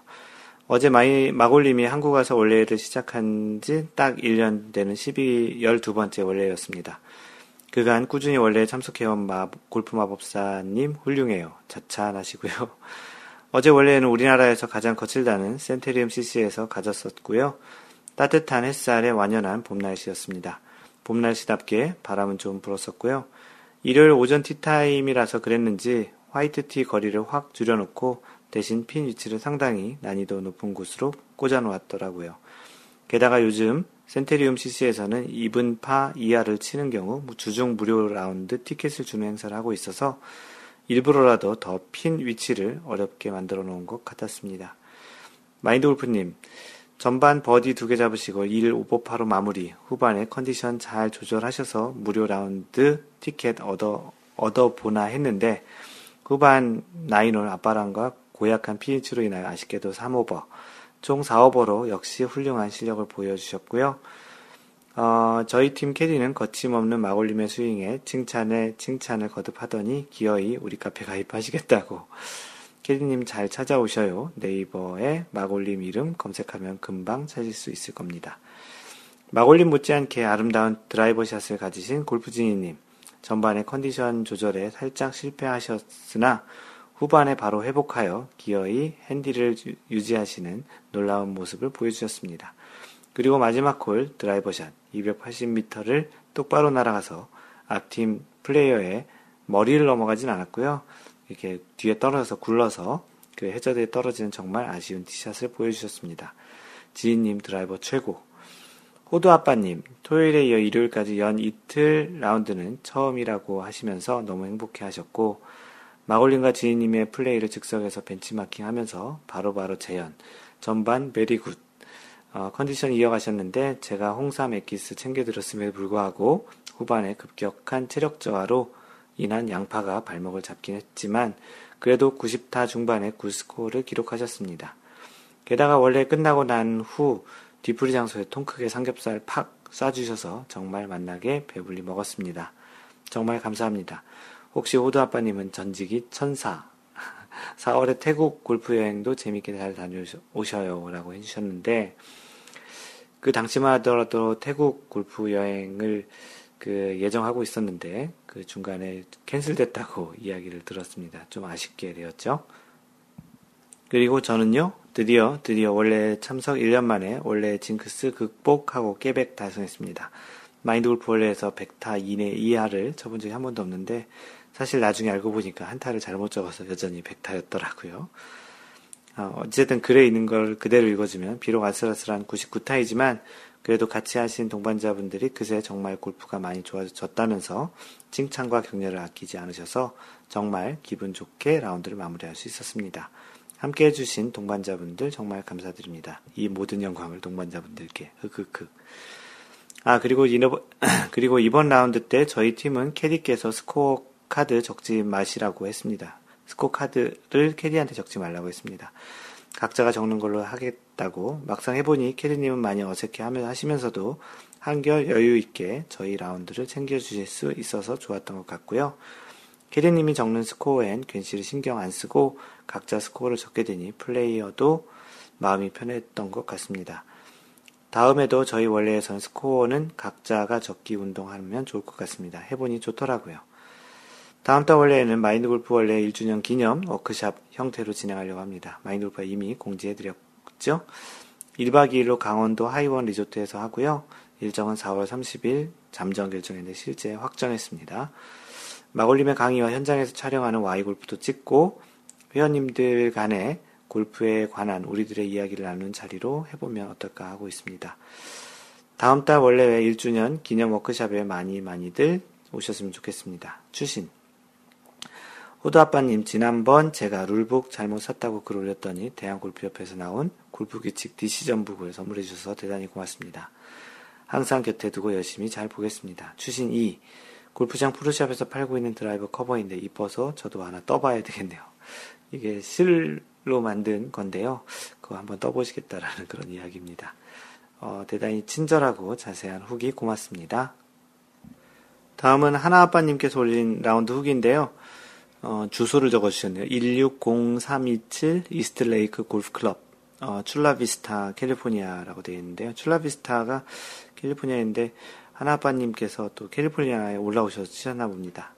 [SPEAKER 1] 어제 마이, 마골님이 한국 와서 월례를 시작한 지 딱 1년 되는 12, 12번째 월례였습니다. 그간 꾸준히 원래에 참석해온 마, 골프 마법사님 훌륭해요. 자찬하시고요. 어제 원래는 우리나라에서 가장 거칠다는 센테리움 CC에서 가졌었고요. 따뜻한 햇살에 완연한 봄 날씨였습니다. 봄 날씨답게 바람은 좀 불었었고요. 일요일 오전 티타임이라서 그랬는지 화이트티 거리를 확 줄여놓고 대신 핀 위치를 상당히 난이도 높은 곳으로 꽂아 놓았더라고요. 게다가 요즘 센테리움 CC에서는 이븐 파 이하를 치는 경우 주중 무료 라운드 티켓을 주는 행사를 하고 있어서 일부러라도 더 핀 위치를 어렵게 만들어 놓은 것 같았습니다. 마인드 골프님, 전반 버디 두 개 잡으시고 1 오버파로 마무리, 후반에 컨디션 잘 조절하셔서 무료 라운드 티켓 얻어, 얻어보나 했는데, 후반 나인홀 앞바람과 고약한 핀 위치로 인하여 아쉽게도 3오버, 총 4오버로 역시 훌륭한 실력을 보여주셨고요. 어, 저희 팀 캐디는 거침없는 마골림의 스윙에 칭찬에 칭찬을 거듭하더니 기어이 우리 카페 가입하시겠다고. 캐디님 잘 찾아오셔요. 네이버에 마골림 이름 검색하면 금방 찾을 수 있을 겁니다. 마골림 못지않게 아름다운 드라이버 샷을 가지신 골프지니님. 전반에 컨디션 조절에 살짝 실패하셨으나 후반에 바로 회복하여 기어이 핸디를 유지하시는 놀라운 모습을 보여주셨습니다. 그리고 마지막 홀 드라이버샷 280m를 똑바로 날아가서 앞팀 플레이어의 머리를 넘어가진 않았고요. 이렇게 뒤에 떨어져서 굴러서 그 해저드에 떨어지는 정말 아쉬운 티샷을 보여주셨습니다. 지인님 드라이버 최고. 호두 아빠님, 토요일에 이어 일요일까지 연 이틀 라운드는 처음이라고 하시면서 너무 행복해 하셨고, 마골님과 지인님의 플레이를 즉석에서 벤치마킹 하면서 바로바로 재현, 전반 very good, 어, 컨디션 이어가셨는데 제가 홍삼 엑기스 챙겨드렸음에도 불구하고 후반에 급격한 체력 저하로 인한 양파가 발목을 잡긴 했지만 그래도 90타 중반에 9스코어를 기록하셨습니다. 게다가 월례 끝나고 난 후 뒤풀이 장소에 통 크게 삼겹살 팍 쏴주셔서 정말 맛나게 배불리 먹었습니다. 정말 감사합니다. 혹시 호두 아빠님은 전직이 천사 4월에 태국 골프 여행도 재밌게 잘 다녀오셔요. 라고 해주셨는데, 그 당시만 하더라도 태국 골프 여행을 그 예정하고 있었는데, 그 중간에 캔슬됐다고 이야기를 들었습니다. 좀 아쉽게 되었죠. 그리고 저는요, 드디어, 드디어 원래 참석 1년 만에 원래 징크스 극복하고 깨백 달성했습니다. 마인드 골프 원래에서 100타 이내 이하를 쳐본 적이 한 번도 없는데, 사실 나중에 알고 보니까 한타를 잘못 적어서 여전히 백타였더라고요. 어, 어쨌든 글에 있는 걸 그대로 읽어주면 비록 아슬아슬한 99타이지만 그래도 같이 하신 동반자분들이 그새 정말 골프가 많이 좋아졌다면서 칭찬과 격려를 아끼지 않으셔서 정말 기분 좋게 라운드를 마무리할 수 있었습니다. 함께 해주신 동반자분들 정말 감사드립니다. 이 모든 영광을 동반자분들께 흑흑흑. 아 그리고 이번 그리고 이번 라운드 때 저희 팀은 캐디께서 스코어 카드 적지 마시라고 했습니다. 스코 카드를 캐디한테 적지 말라고 했습니다. 각자가 적는 걸로 하겠다고 막상 해보니 캐디님은 많이 어색해 하시면서도 한결 여유 있게 저희 라운드를 챙겨주실 수 있어서 좋았던 것 같고요. 캐디님이 적는 스코어엔 괜시리 신경 안 쓰고 각자 스코어를 적게 되니 플레이어도 마음이 편했던 것 같습니다. 다음에도 저희 원래에선 스코어는 각자가 적기 운동하면 좋을 것 같습니다. 해보니 좋더라고요. 다음 달 원래에는 마인드 골프 원래 1주년 기념 워크샵 형태로 진행하려고 합니다. 마인드 골프가 이미 공지해드렸죠. 1박 2일로 강원도 하이원 리조트에서 하고요. 일정은 4월 30일 잠정 결정했는데 실제 확정했습니다. 마골림의 강의와 현장에서 촬영하는 와이 골프도 찍고 회원님들 간에 골프에 관한 우리들의 이야기를 나누는 자리로 해보면 어떨까 하고 있습니다. 다음 달 원래 1주년 기념 워크샵에 많이 많이들 오셨으면 좋겠습니다. 추신 호두 아빠님, 지난번 제가 룰북 잘못 샀다고 글 올렸더니 대한골프협회에서 나온 골프규칙 디시전북을 선물해 주셔서 대단히 고맙습니다. 항상 곁에 두고 열심히 잘 보겠습니다. 추신 2. 골프장 프로샵에서 팔고 있는 드라이버 커버인데 이뻐서 저도 하나 떠봐야 되겠네요. 이게 실로 만든 건데요. 그거 한번 떠보시겠다라는 그런 이야기입니다. 어, 대단히 친절하고 자세한 후기 고맙습니다. 다음은 하나아빠님께서 올린 라운드 후기인데요. 어, 주소를 적어주셨네요. 160-327 이스트레이크 골프클럽. 어, 출라비스타 캘리포니아라고 되어 있는데요. 출라비스타가 캘리포니아인데 하나아빠님께서 또 캘리포니아에 올라오셔서 치셨나 봅니다.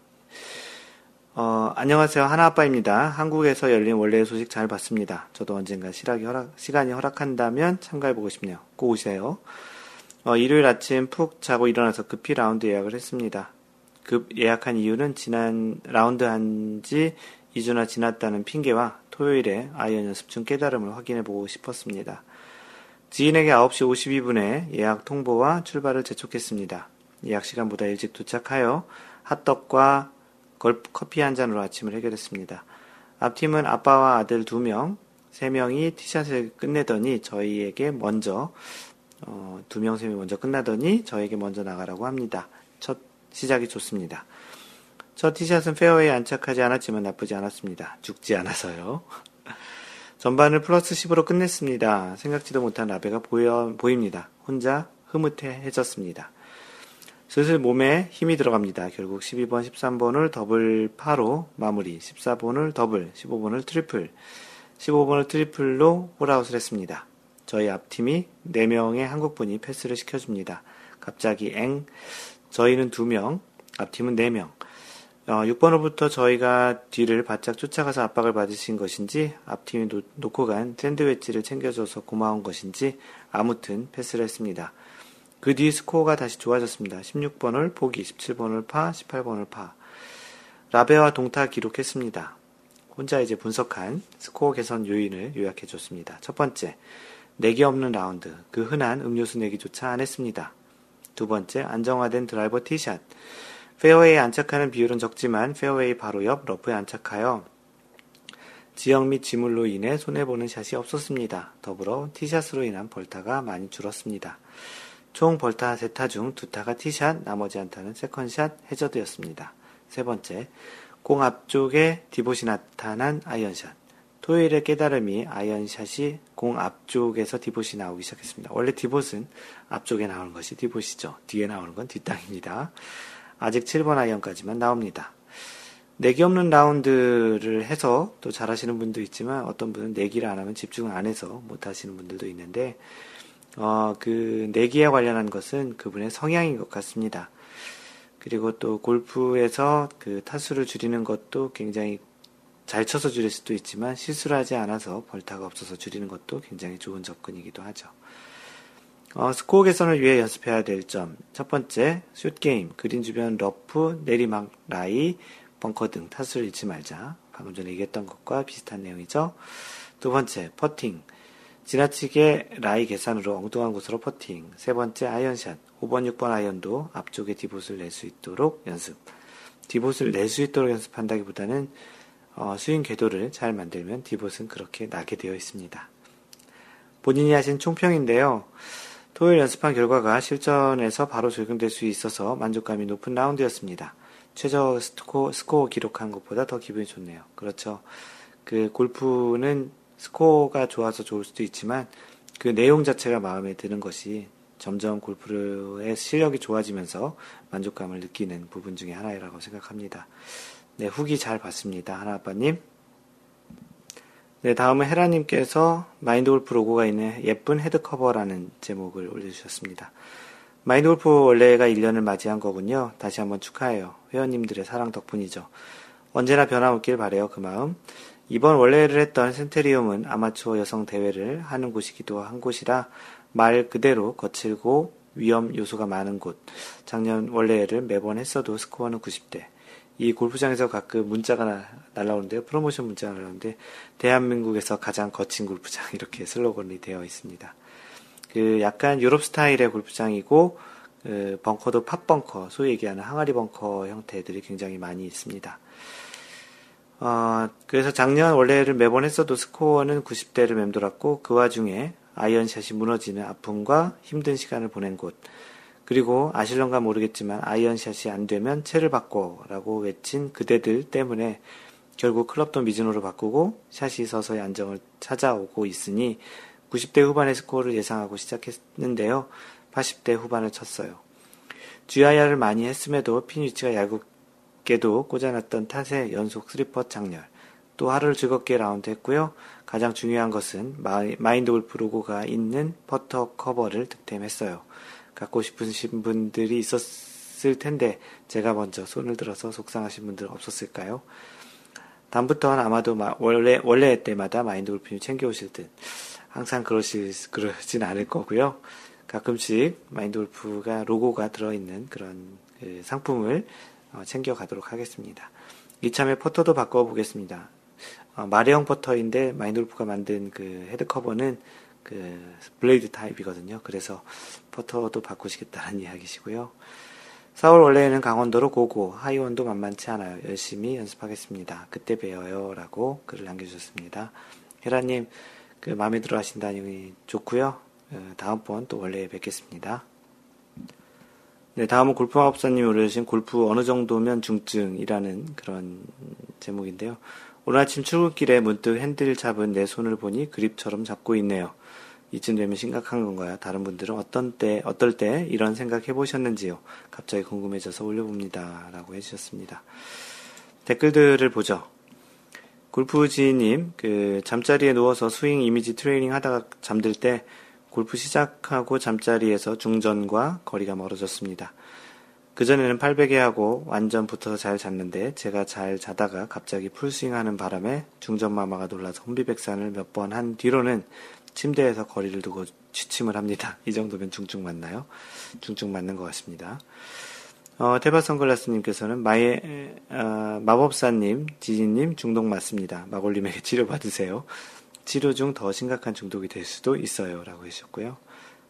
[SPEAKER 1] 어, 안녕하세요. 하나아빠입니다. 한국에서 열린 월례의 소식 잘 봤습니다. 저도 언젠가 허락, 시간이 허락한다면 참가해보고 싶네요. 꼭 오세요. 어, 일요일 아침 푹 자고 일어나서 급히 라운드 예약을 했습니다. 급 예약한 이유는 지난 라운드 한 지 2주나 지났다는 핑계와 토요일에 아이언 연습 중 깨달음을 확인해 보고 싶었습니다. 지인에게 9시 52분에 예약 통보와 출발을 재촉했습니다. 예약 시간보다 일찍 도착하여 핫떡과 커피 한 잔으로 아침을 해결했습니다. 앞팀은 아빠와 아들 2명, 3명이 티샷을 끝내더니 저희에게 먼저 어, 2명, 3명이 먼저 끝나더니 저에게 먼저 나가라고 합니다. 첫 시작이 좋습니다. 첫 티샷은 페어웨이에 안착하지 않았지만 나쁘지 않았습니다. 죽지 않아서요. 전반을 플러스 10으로 끝냈습니다. 생각지도 못한 라베가 보여, 보입니다. 혼자 흐뭇해해졌습니다. 슬슬 몸에 힘이 들어갑니다. 결국 12번, 13번을 더블 파로 마무리, 14번을 더블, 15번을 트리플, 15번을 트리플로 홀아웃을 했습니다. 저희 앞팀이 4명의 한국분이 패스를 시켜줍니다. 갑자기 앵, 저희는 2명, 앞팀은 4명. 어, 6번으로부터 저희가 뒤를 바짝 쫓아가서 압박을 받으신 것인지 앞팀이 놓, 놓고 간 샌드웨지를 챙겨줘서 고마운 것인지 아무튼 패스를 했습니다. 그 뒤 스코어가 다시 좋아졌습니다. 16번을 보기, 17번을 파, 18번을 파. 라베와 동타 기록했습니다. 혼자 이제 분석한 스코어 개선 요인을 요약해 줬습니다. 첫 번째, 내기 없는 라운드. 그 흔한 음료수 내기조차 안 했습니다. 두 번째, 안정화된 드라이버 티샷. 페어웨이에 안착하는 비율은 적지만 페어웨이 바로 옆 러프에 안착하여 지형 및 지물로 인해 손해보는 샷이 없었습니다. 더불어 티샷으로 인한 벌타가 많이 줄었습니다. 총 벌타 3타 중 2타가 티샷, 나머지 한타는 second 샷 해저드였습니다. 세 번째, 공 앞쪽에 디봇이 나타난 아이언샷. 토요일의 깨달음이 아이언샷이 공 앞쪽에서 디봇이 나오기 시작했습니다. 원래 디봇은 앞쪽에 나오는 것이 디봇이죠. 뒤에 나오는 건 뒷땅입니다. 아직 7번 아이언까지만 나옵니다. 내기 없는 라운드를 해서 또 잘하시는 분도 있지만 어떤 분은 내기를 안 하면 집중을 안 해서 못 하시는 분들도 있는데 어, 그 내기에 관련한 것은 그분의 성향인 것 같습니다. 그리고 또 골프에서 그 타수를 줄이는 것도 굉장히 잘 쳐서 줄일 수도 있지만 실수를 하지 않아서 벌타가 없어서 줄이는 것도 굉장히 좋은 접근이기도 하죠. 어, 스코어 개선을 위해 연습해야 될 점. 첫 번째, short game, 그린 주변 러프, 내리막, 라이, 벙커 등 타수를 잃지 말자. 방금 전에 얘기했던 것과 비슷한 내용이죠. 두 번째, 퍼팅. 지나치게 라이 계산으로 엉뚱한 곳으로 퍼팅. 세 번째, 아이언샷. 5번, 6번 아이언도 앞쪽에 디봇을 낼 수 있도록 연습. 디봇을 낼 수 있도록 연습한다기보다는 어, 스윙 궤도를 잘 만들면 디봇은 그렇게 나게 되어 있습니다. 본인이 하신 총평인데요. 토요일 연습한 결과가 실전에서 바로 적용될 수 있어서 만족감이 높은 라운드였습니다. 최저 스코어, 스코어 기록한 것보다 더 기분이 좋네요. 그렇죠. 그 골프는 스코어가 좋아서 좋을 수도 있지만 그 내용 자체가 마음에 드는 것이 점점 골프의 실력이 좋아지면서 만족감을 느끼는 부분 중에 하나라고 생각합니다. 네, 후기 잘 봤습니다. 하나아빠님. 네, 다음은 헤라님께서 마인드 골프 로고가 있는 예쁜 헤드 커버라는 제목을 올려주셨습니다. 마인드 골프 원래가 1년을 맞이한 거군요. 다시 한번 축하해요. 회원님들의 사랑 덕분이죠. 언제나 변화없길 바래요. 그 마음. 이번 월례를 했던 센테리움은 아마추어 여성 대회를 하는 곳이기도 한 곳이라 말 그대로 거칠고 위험 요소가 많은 곳. 작년 월례를 매번 했어도 스코어는 90대. 이 골프장에서 가끔 문자가 날라오는데요. 프로모션 문자가 날라오는데 대한민국에서 가장 거친 골프장 이렇게 슬로건이 되어 있습니다. 그 약간 유럽 스타일의 골프장이고 그 벙커도 팝벙커, 소위 얘기하는 항아리 벙커 형태들이 굉장히 많이 있습니다. 어, 그래서 작년 원래를 매번 했어도 스코어는 90대를 맴돌았고 그 와중에 아이언샷이 무너지는 아픔과 힘든 시간을 보낸 곳. 그리고 아실런가 모르겠지만 아이언샷이 안 되면 채를 바꿔라고 외친 그대들 때문에 결국 클럽도 미즈노로 바꾸고 샷이 서서히 안정을 찾아오고 있으니 90대 후반의 스코어를 예상하고 시작했는데요. 80대 후반을 쳤어요. GIR을 많이 했음에도 핀 위치가 얄밉게도 꽂아놨던 탓에 연속 스리퍼 장렬. 또 하루를 즐겁게 라운드 했고요. 가장 중요한 것은 마인드 골프 로고가 있는 퍼터 커버를 득템했어요. 갖고 싶으신 분들이 있었을 텐데 제가 먼저 손을 들어서 속상하신 분들 없었을까요? 다음부터는 아마도 월례 월례 때마다 마인드 골프님 챙겨오실 듯 항상 그러실 그러진 않을 거고요. 가끔씩 마인드 골프가 로고가 들어있는 그런 그 상품을 어, 챙겨가도록 하겠습니다. 이참에 퍼터도 바꿔보겠습니다. 어, mallet형 퍼터인데 마인드 골프가 만든 그 헤드 커버는 그 blade 타입이거든요. 그래서 퍼터도 바꾸시겠다는 이야기시고요. 4월 월례에는 강원도로 go go, 하이원도 만만치 않아요. 열심히 연습하겠습니다. 그때 뵈어요. 라고 글을 남겨주셨습니다. 헤라님, 그 마음에 들어 하신다니 좋고요 어, 다음번 또 월례 뵙겠습니다. 네, 다음은 골프마법사님이 올려주신 골프 어느 정도면 중증이라는 그런 제목인데요. 오늘 아침 출근길에 문득 핸들 잡은 내 손을 보니 그립처럼 잡고 있네요. 이쯤 되면 심각한 건가요? 다른 분들은 어떤 때, 어떨 때 이런 생각 해보셨는지요? 갑자기 궁금해져서 올려봅니다. 라고 해주셨습니다. 댓글들을 보죠. 골프지님, 그, 잠자리에 누워서 스윙 이미지 트레이닝 하다가 잠들 때 골프 시작하고 잠자리에서 중전과 거리가 멀어졌습니다. 그전에는 800에 하고 완전 붙어서 잘 잤는데 제가 잘 자다가 갑자기 풀스윙하는 바람에 중전마마가 놀라서 혼비백산을 몇 번 한 뒤로는 침대에서 거리를 두고 취침을 합니다. 이 정도면 중증 맞나요? 중증 맞는 것 같습니다. 어, 테바 선글라스님께서는 마의, 어, 마법사님, 지진님 중독 맞습니다. 마골님에게 치료 받으세요. 치료 중 더 심각한 중독이 될 수도 있어요. 라고 해주셨고요.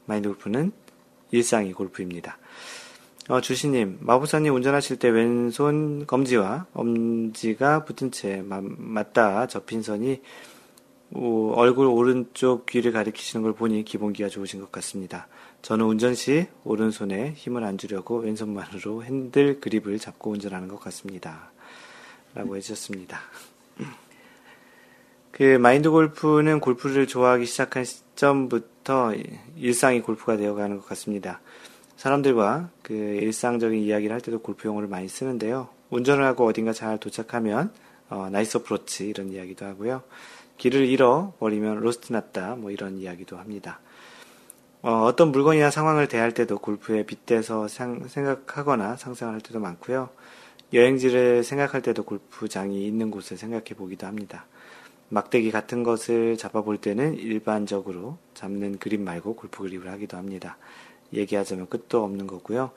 [SPEAKER 1] 마인드 골프는 일상이 골프입니다. 어, 주시님, 마부사님 운전하실 때 왼손 검지와 엄지가 붙은 채 맞다 접힌 선이 오, 얼굴 오른쪽 귀를 가리키시는 걸 보니 기본기가 좋으신 것 같습니다. 저는 운전 시 오른손에 힘을 안 주려고 왼손만으로 핸들 그립을 잡고 운전하는 것 같습니다. 라고 해주셨습니다. 그 마인드 골프는 골프를 좋아하기 시작한 시점부터 일상이 골프가 되어가는 것 같습니다. 사람들과 그 일상적인 이야기를 할 때도 골프 용어를 많이 쓰는데요. 운전을 하고 어딘가 잘 도착하면 어, nice approach 이런 이야기도 하고요. 길을 잃어버리면 lost 났다 뭐 이런 이야기도 합니다. 어, 떤 물건이나 상황을 대할 때도 골프에 빗대서 상, 생각하거나 상상을 할 때도 많고요. 여행지를 생각할 때도 골프장이 있는 곳을 생각해 보기도 합니다. 막대기 같은 것을 잡아볼 때는 일반적으로 잡는 그림 말고 골프 그립을 하기도 합니다. 얘기하자면 끝도 없는 거고요.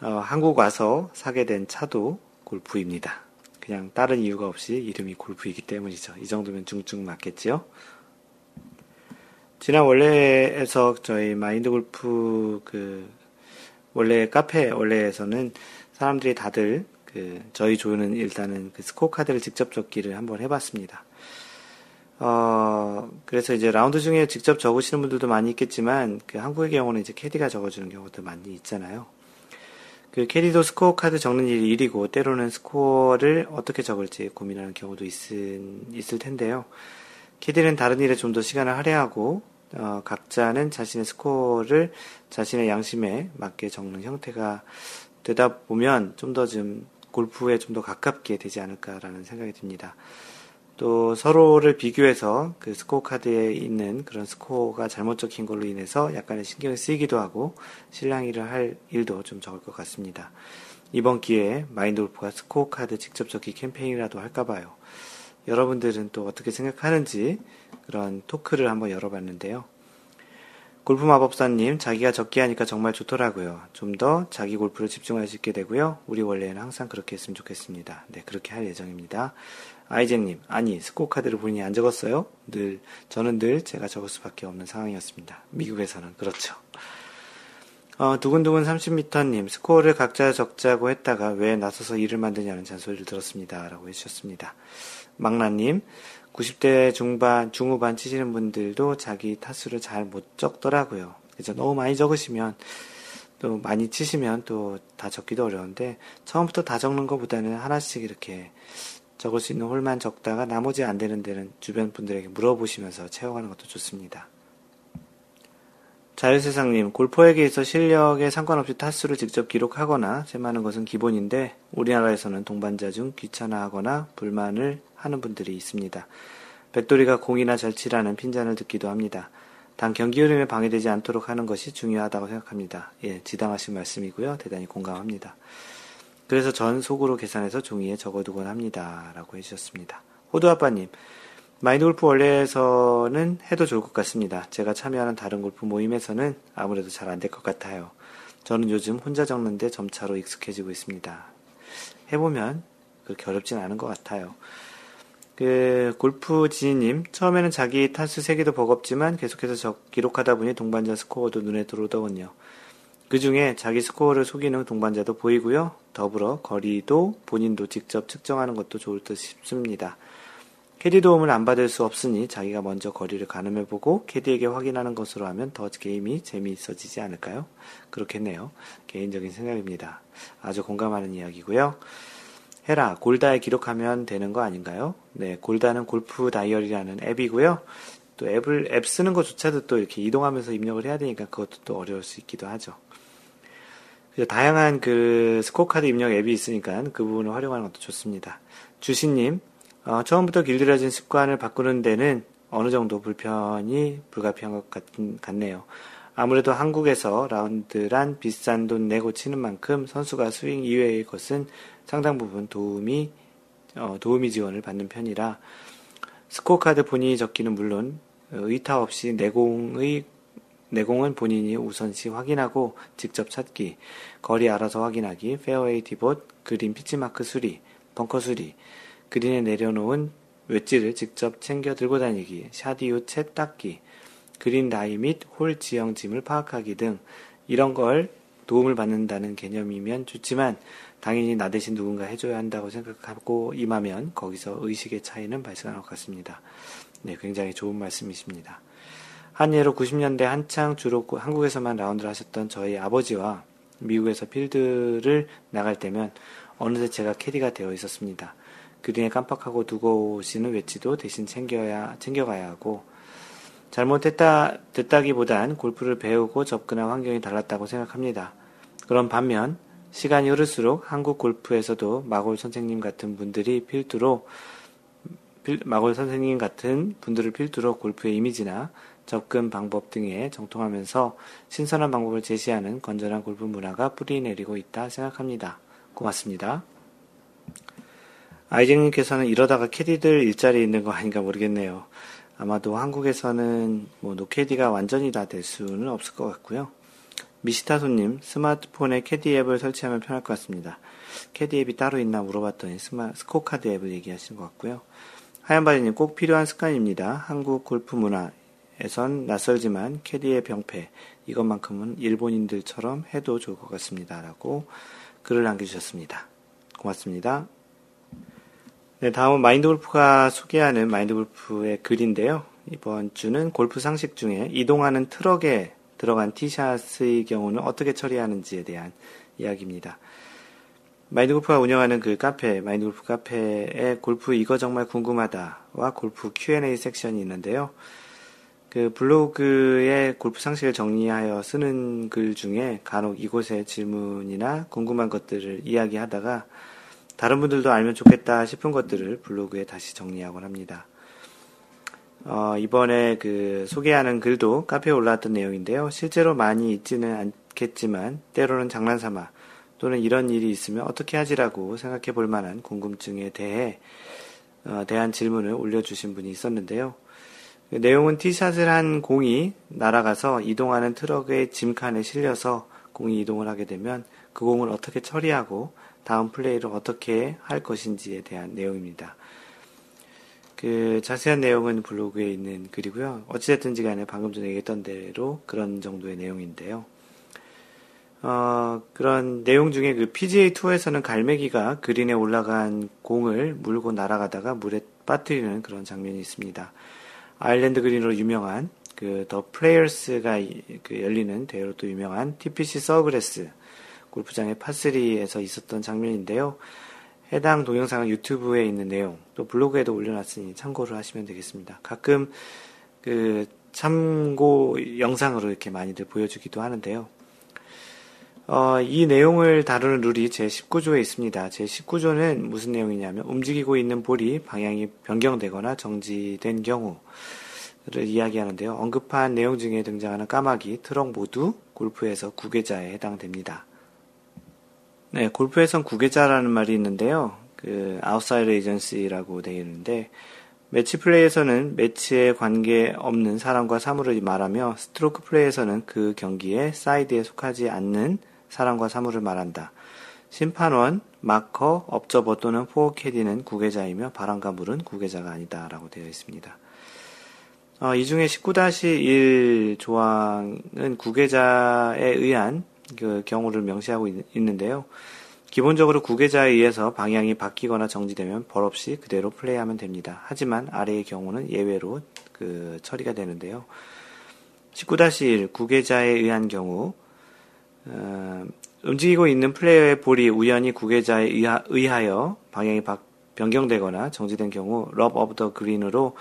[SPEAKER 1] 어, 한국 와서 사게 된 차도 골프입니다. 그냥 다른 이유가 없이 이름이 골프이기 때문이죠. 이 정도면 중증 맞겠지요? 지난 원래에서 저희 마인드 골프 그 원래 카페 원래에서는 사람들이 다들 그 저희 조는 일단은 그 스코어 카드를 직접 적기를 한번 해봤습니다. 어, 그래서 이제 라운드 중에 직접 적으시는 분들도 많이 있겠지만, 그 한국의 경우는 이제 캐디가 적어주는 경우도 많이 있잖아요. 그 캐디도 스코어 카드 적는 일이 일이고, 때로는 스코어를 어떻게 적을지 고민하는 경우도 있을, 있을 텐데요. 캐디는 다른 일에 좀 더 시간을 할애하고, 어, 각자는 자신의 스코어를 자신의 양심에 맞게 적는 형태가 되다 보면 좀 더좀 골프에 좀 더 가깝게 되지 않을까라는 생각이 듭니다. 또 서로를 비교해서 그 스코어 카드에 있는 그런 스코어가 잘못 적힌 걸로 인해서 약간의 신경이 쓰이기도 하고 실랑이를 할 일도 좀 적을 것 같습니다. 이번 기회에 마인드 골프가 스코어 카드 직접 적기 캠페인이라도 할까 봐요. 여러분들은 또 어떻게 생각하는지 그런 토크를 한번 열어봤는데요. 골프 마법사님, 자기가 적기 하니까 정말 좋더라고요. 좀 더 자기 골프를 집중할 수 있게 되고요. 우리 월례는 항상 그렇게 했으면 좋겠습니다. 네, 그렇게 할 예정입니다. 아이젠님, 아니, 스코어 카드를 본인이 안 적었어요? 늘, 저는 늘 제가 적을 수밖에 없는 상황이었습니다. 미국에서는. 그렇죠. 어, 두근두근 30m님, 스코어를 각자 적자고 했다가 왜 나서서 일을 만드냐는 잔소리를 들었습니다. 라고 해주셨습니다. 망나님, 90대 중반, 중후반 치시는 분들도 자기 타수를 잘 못 적더라고요. 그래서 너무 많이 적으시면, 또 많이 치시면 또 다 적기도 어려운데, 처음부터 다 적는 것보다는 하나씩 이렇게 적을 수 있는 홀만 적다가 나머지 안 되는 데는 주변 분들에게 물어보시면서 채워가는 것도 좋습니다. 자유세상님, 골퍼에게 있어 실력에 상관없이 타수를 직접 기록하거나 셈하는 것은 기본인데 우리나라에서는 동반자 중 귀찮아하거나 불만을 하는 분들이 있습니다. 백돌이가 공이나 절치라는 핀잔을 듣기도 합니다. 단 경기 흐름에 방해되지 않도록 하는 것이 중요하다고 생각합니다. 예, 지당하신 말씀이고요. 대단히 공감합니다. 그래서 전 속으로 계산해서 종이에 적어두곤 합니다. 라고 해주셨습니다. 호두아빠님, 마인드 골프 원래에서는 해도 좋을 것 같습니다. 제가 참여하는 다른 골프 모임에서는 아무래도 잘 안 될 것 같아요. 저는 요즘 혼자 적는데 점차로 익숙해지고 있습니다. 해보면 그렇게 어렵진 않은 것 같아요. 그 골프 지니님 처음에는 자기 타수 세기도 버겁지만 계속해서 적, 기록하다 보니 동반자 스코어도 눈에 들어오더군요. 그 중에 자기 스코어를 속이는 동반자도 보이고요. 더불어 거리도 본인도 직접 측정하는 것도 좋을 듯 싶습니다. 캐디 도움을 안 받을 수 없으니 자기가 먼저 거리를 가늠해보고 캐디에게 확인하는 것으로 하면 더 게임이 재미있어지지 않을까요? 그렇겠네요. 개인적인 생각입니다. 아주 공감하는 이야기고요. 해라 골다에 기록하면 되는 거 아닌가요? 네, 골다는 골프 다이어리라는 앱이고요. 또 앱을 앱 쓰는 것조차도 또 이렇게 이동하면서 입력을 해야 되니까 그것도 또 어려울 수 있기도 하죠. 다양한 그 스코어 카드 입력 앱이 있으니까 그 부분을 활용하는 것도 좋습니다. 주신님, 어, 처음부터 길들여진 습관을 바꾸는 데는 어느 정도 불편이 불가피한 것 같, 같네요. 아무래도 한국에서 라운드란 비싼 돈 내고 치는 만큼 선수가 스윙 이외의 것은 상당 부분 도움이 어, 도우미 지원을 받는 편이라 스코어 카드 본인이 적기는 물론 의타 없이 내공의 내공은 본인이 우선시 확인하고 직접 찾기, 거리 알아서 확인하기, 페어웨이 디봇, 그린 pitch mark 수리, 벙커 수리, 그린에 내려놓은 웨지를 직접 챙겨 들고 다니기, 샷 이후 채 닦기, 그린 라이 및 홀 지형 짐을 파악하기 등 이런 걸 도움을 받는다는 개념이면 좋지만 당연히 나 대신 누군가 해줘야 한다고 생각하고 임하면 거기서 의식의 차이는 발생할 것 같습니다. 네, 굉장히 좋은 말씀이십니다. 한 예로 90년대 한창 주로 한국에서만 라운드를 하셨던 저희 아버지와 미국에서 필드를 나갈 때면 어느새 제가 캐디가 되어 있었습니다. 그린에 깜빡하고 두고 오시는 외치도 대신 챙겨야, 챙겨가야 하고, 잘못했다, 됐다기보단 골프를 배우고 접근한 환경이 달랐다고 생각합니다. 그런 반면, 시간이 흐를수록 한국 골프에서도 마골 선생님 같은 분들이 필두로 마골 선생님 같은 분들을 필두로 골프의 이미지나 접근 방법 등에 정통하면서 신선한 방법을 제시하는 건전한 골프 문화가 뿌리 내리고 있다 생각합니다. 고맙습니다. 아이쟁님께서는 이러다가 캐디들 일자리 있는 거 아닌가 모르겠네요. 아마도 한국에서는 뭐 노캐디가 완전히 다 될 수는 없을 것 같고요. 미시타 손님, 스마트폰에 캐디 앱을 설치하면 편할 것 같습니다. 캐디 앱이 따로 있나 물어봤더니 스마, 스코카드 앱을 얘기하신 것 같고요. 하얀바지님, 꼭 필요한 습관입니다. 한국 골프 문화에선 낯설지만 캐디의 병폐, 이것만큼은 일본인들처럼 해도 좋을 것 같습니다. 라고 글을 남겨주셨습니다. 고맙습니다. 네, 다음은 마인드 골프가 소개하는 마인드 골프의 글인데요. 이번 주는 골프 상식 중에 이동하는 트럭에 들어간 티샷의 경우는 어떻게 처리하는지에 대한 이야기입니다. 마인드 골프가 운영하는 그 카페, 마인드 골프 카페에 골프 이거 정말 궁금하다와 골프 Q&A 섹션이 있는데요. 그 블로그에 골프 상식을 정리하여 쓰는 글 중에 간혹 이곳의 질문이나 궁금한 것들을 이야기하다가 다른 분들도 알면 좋겠다 싶은 것들을 블로그에 다시 정리하곤 합니다. 어, 이번에 그 소개하는 글도 카페에 올라왔던 내용인데요. 실제로 많이 있지는 않겠지만 때로는 장난삼아 또는 이런 일이 있으면 어떻게 하지라고 생각해 볼 만한 궁금증에 대해 어, 대한 질문을 올려주신 분이 있었는데요. 그 내용은 티샷을 한 공이 날아가서 이동하는 트럭의 짐칸에 실려서 공이 이동을 하게 되면 그 공을 어떻게 처리하고 다음 플레이를 어떻게 할 것인지에 대한 내용입니다. 그 자세한 내용은 블로그에 있는 글이고요. 어찌됐든지 간에 방금 전에 얘기했던 대로 그런 정도의 내용인데요. 어, 그런 내용 중에 그 PGA 투어에서는 갈매기가 그린에 올라간 공을 물고 날아가다가 물에 빠뜨리는 그런 장면이 있습니다. island 그린으로 유명한 그 더 플레이어스가 그 열리는 대회로 또 유명한 TPC 서그레스 골프장의 파3에서 있었던 장면인데요. 해당 동영상은 유튜브에 있는 내용, 또 블로그에도 올려놨으니 참고를 하시면 되겠습니다. 가끔 그 참고 영상으로 이렇게 많이들 보여주기도 하는데요. 어, 이 내용을 다루는 룰이 제19조에 있습니다. 제19조는 무슨 내용이냐면 움직이고 있는 볼이 방향이 변경되거나 정지된 경우를 이야기하는데요. 언급한 내용 중에 등장하는 까마귀, 트럭 모두 골프에서 구계자에 해당됩니다. 네, 골프에선 국외자라는 말이 있는데요. 그 outside agency라고 되어 있는데 매치 플레이에서는 매치에 관계없는 사람과 사물을 말하며 스트로크 플레이에서는 그 경기에 사이드에 속하지 않는 사람과 사물을 말한다. 심판원, 마커, 업저버 또는 fore caddie는 국외자이며 바람과 물은 국외자가 아니다. 라고 되어 있습니다. 어, 이 중에 19-1 조항은 국외자에 의한 그 경우를 명시하고 있, 있는데요. 기본적으로 국외자에 의해서 방향이 바뀌거나 정지되면 벌 없이 그대로 플레이하면 됩니다. 하지만 아래의 경우는 예외로 그 처리가 되는데요. 19-1 국외자에 의한 경우 어, 움직이고 있는 플레이어의 볼이 우연히 국외자에 의하, 여 방향이 변경되거나 정지된 경우 rub of the green으로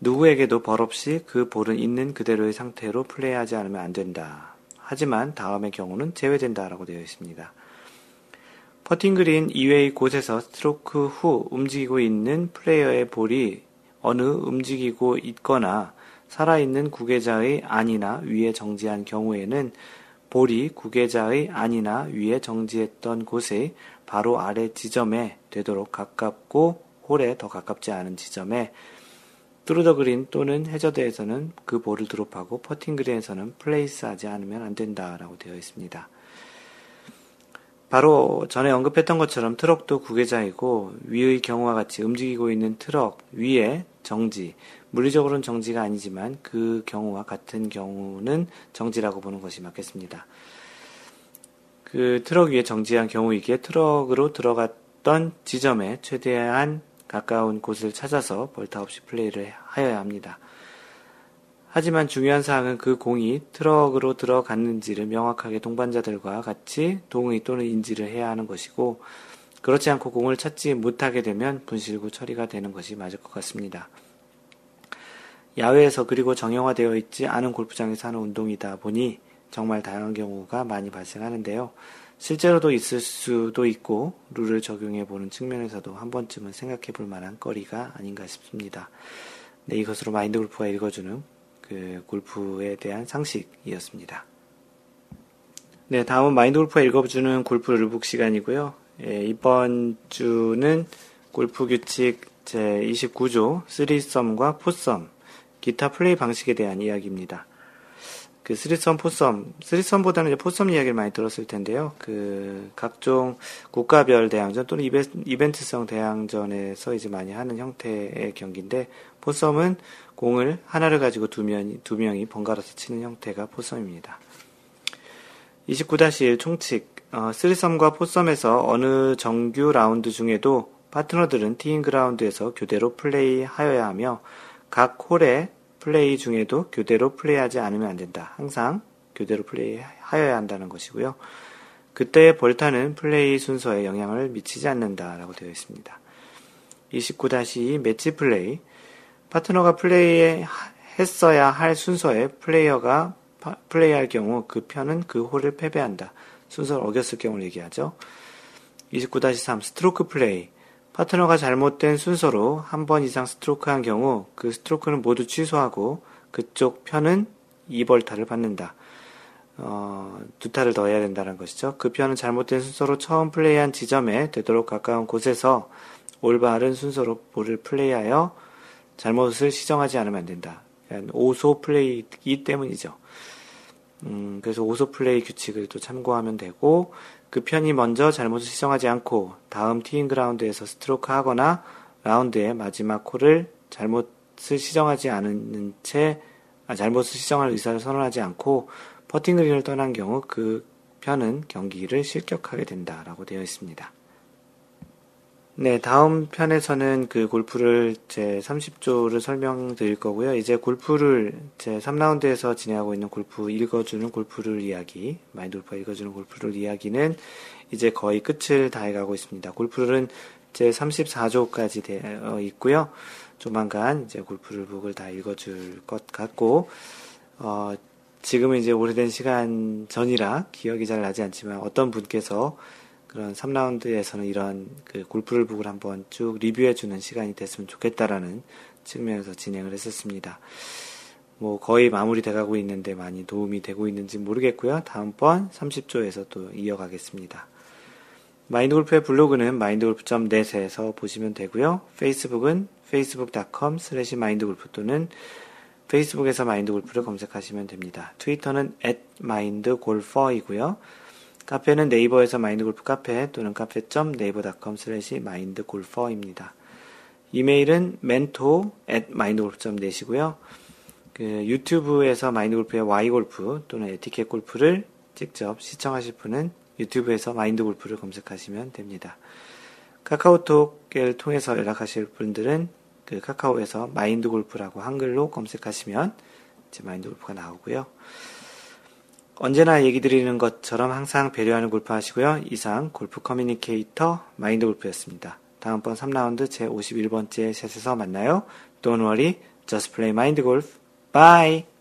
[SPEAKER 1] 누구에게도 벌 없이 그 볼은 있는 그대로의 상태로 플레이하지 않으면 안 된다. 하지만 다음의 경우는 제외된다라고 되어 있습니다. 퍼팅 그린 이외의 곳에서 스트로크 후 움직이고 있는 플레이어의 볼이 어느 움직이고 있거나 살아있는 국외자의 안이나 위에 정지한 경우에는 볼이 국외자의 안이나 위에 정지했던 곳의 바로 아래 지점에 되도록 가깝고 홀에 더 가깝지 않은 지점에 through the green 또는 해저드에서는 그 볼을 드롭하고 퍼팅 그린에서는 place하지 않으면 안 된다라고 되어 있습니다. 바로 전에 언급했던 것처럼 트럭도 국외자이고 위의 경우와 같이 움직이고 있는 트럭 위에 정지, 물리적으로는 정지가 아니지만 그 경우와 같은 경우는 정지라고 보는 것이 맞겠습니다. 그 트럭 위에 정지한 경우이기에 트럭으로 들어갔던 지점에 최대한 가까운 곳을 찾아서 벌타 없이 플레이를 하여야 합니다. 하지만 중요한 사항은 그 공이 트럭으로 들어갔는지를 명확하게 동반자들과 같이 동의 또는 인지를 해야 하는 것이고, 그렇지 않고 공을 찾지 못하게 되면 분실구 처리가 되는 것이 맞을 것 같습니다. 야외에서 그리고 정형화되어 있지 않은 골프장에서 하는 운동이다 보니 정말 다양한 경우가 많이 발생하는데요. 실제로도 있을 수도 있고 룰을 적용해 보는 측면에서도 한 번쯤은 생각해 볼 만한 거리가 아닌가 싶습니다. 네, 이것으로 마인드 골프가 읽어주는 그 골프에 대한 상식이었습니다. 네, 다음은 마인드 골프가 읽어주는 골프 룰북 시간이고요. 예, 이번 주는 골프 규칙 제 29조 3썸과 4썸 기타 플레이 방식에 대한 이야기입니다. 그 3썸, 4썸, 3썸보다는 이제 4썸 이야기를 많이 들었을 텐데요. 그 각종 국가별 대항전 또는 이벤트 성 대항전에서 이제 많이 하는 형태의 경기인데 4썸은 공을 하나를 가지고 두, 명, 두 명이 번갈아서 치는 형태가 포섬입니다. 29-1 총칙 어, 3썸과 포섬에서 어느 정규 라운드 중에도 파트너들은 티잉 그라운드에서 교대로 플레이하여야 하며 각 홀의 플레이 중에도 교대로 플레이하지 않으면 안 된다. 항상 교대로 플레이하여야 한다는 것이고요. 그때의 벌타는 플레이 순서에 영향을 미치지 않는다라고 되어 있습니다. 29-2 매치 플레이 파트너가 플레이 했어야 할 순서에 플레이어가 플레이할 경우 그 편은 그 홀을 패배한다. 순서를 어겼을 경우를 얘기하죠. 29-3 스트로크 플레이 파트너가 잘못된 순서로 한 번 이상 스트로크한 경우 그 스트로크는 모두 취소하고 그쪽 편은 2벌타를 받는다. 어, 두 타를 더 해야 된다는 것이죠. 그 편은 잘못된 순서로 처음 플레이한 지점에 되도록 가까운 곳에서 올바른 순서로 볼을 플레이하여 잘못을 시정하지 않으면 안 된다. 오소 플레이이기 때문이죠. 음, 그래서 오소 플레이 규칙을 또 참고하면 되고, 그 편이 먼저 잘못을 시정하지 않고, 다음 티잉 그라운드에서 스트로크 하거나, 라운드의 마지막 홀을 잘못을 시정하지 않은 채, 아, 잘못을 시정할 의사를 선언하지 않고, 퍼팅 그린을 떠난 경우 그 편은 경기를 실격하게 된다라고 되어 있습니다. 네, 다음 편에서는 그 골프를 제 30조를 설명드릴 거고요. 이제 골프를 제 3라운드에서 진행하고 있는 골프 읽어주는 골프를 이야기, 골프가 읽어주는 골프를 이야기는 이제 거의 끝을 다해가고 있습니다. 골프를 제 34조까지 되어 있고요. 조만간 이제 골프북을 다 읽어줄 것 같고, 어, 지금은 이제 오래된 시간 전이라 기억이 잘 나지 않지만 어떤 분께서 그런 3라운드에서는 이런 그 골프를 북을 한번 쭉 리뷰해주는 시간이 됐으면 좋겠다라는 측면에서 진행을 했었습니다. 뭐 거의 마무리 돼가고 있는데 많이 도움이 되고 있는지 모르겠고요. 다음번 30조에서 또 이어가겠습니다. 마인드골프의 블로그는 mindgolf.net에서 보시면 되고요. 페이스북은 facebook.com slash mindgolf 또는 페이스북에서 마인드골프를 검색하시면 됩니다. 트위터는 at mindgolfer이고요. 카페는 네이버에서 마인드골프 카페 또는 카페.네이버.com slash mindgolfer입니다. 이메일은 mentor at mindgolf.net이고요. 그 유튜브에서 마인드골프의 Y골프 또는 에티켓 골프를 직접 시청하실 분은 유튜브에서 마인드골프를 검색하시면 됩니다. 카카오톡을 통해서 연락하실 분들은 그 카카오에서 마인드골프라고 한글로 검색하시면 제 마인드골프가 나오고요. 언제나 얘기 드리는 것처럼 항상 배려하는 골프 하시고요. 이상 골프 커뮤니케이터 마인드 골프였습니다. 다음번 3라운드 제 51번째 셋에서 만나요. Don't worry, just play mind golf. Bye!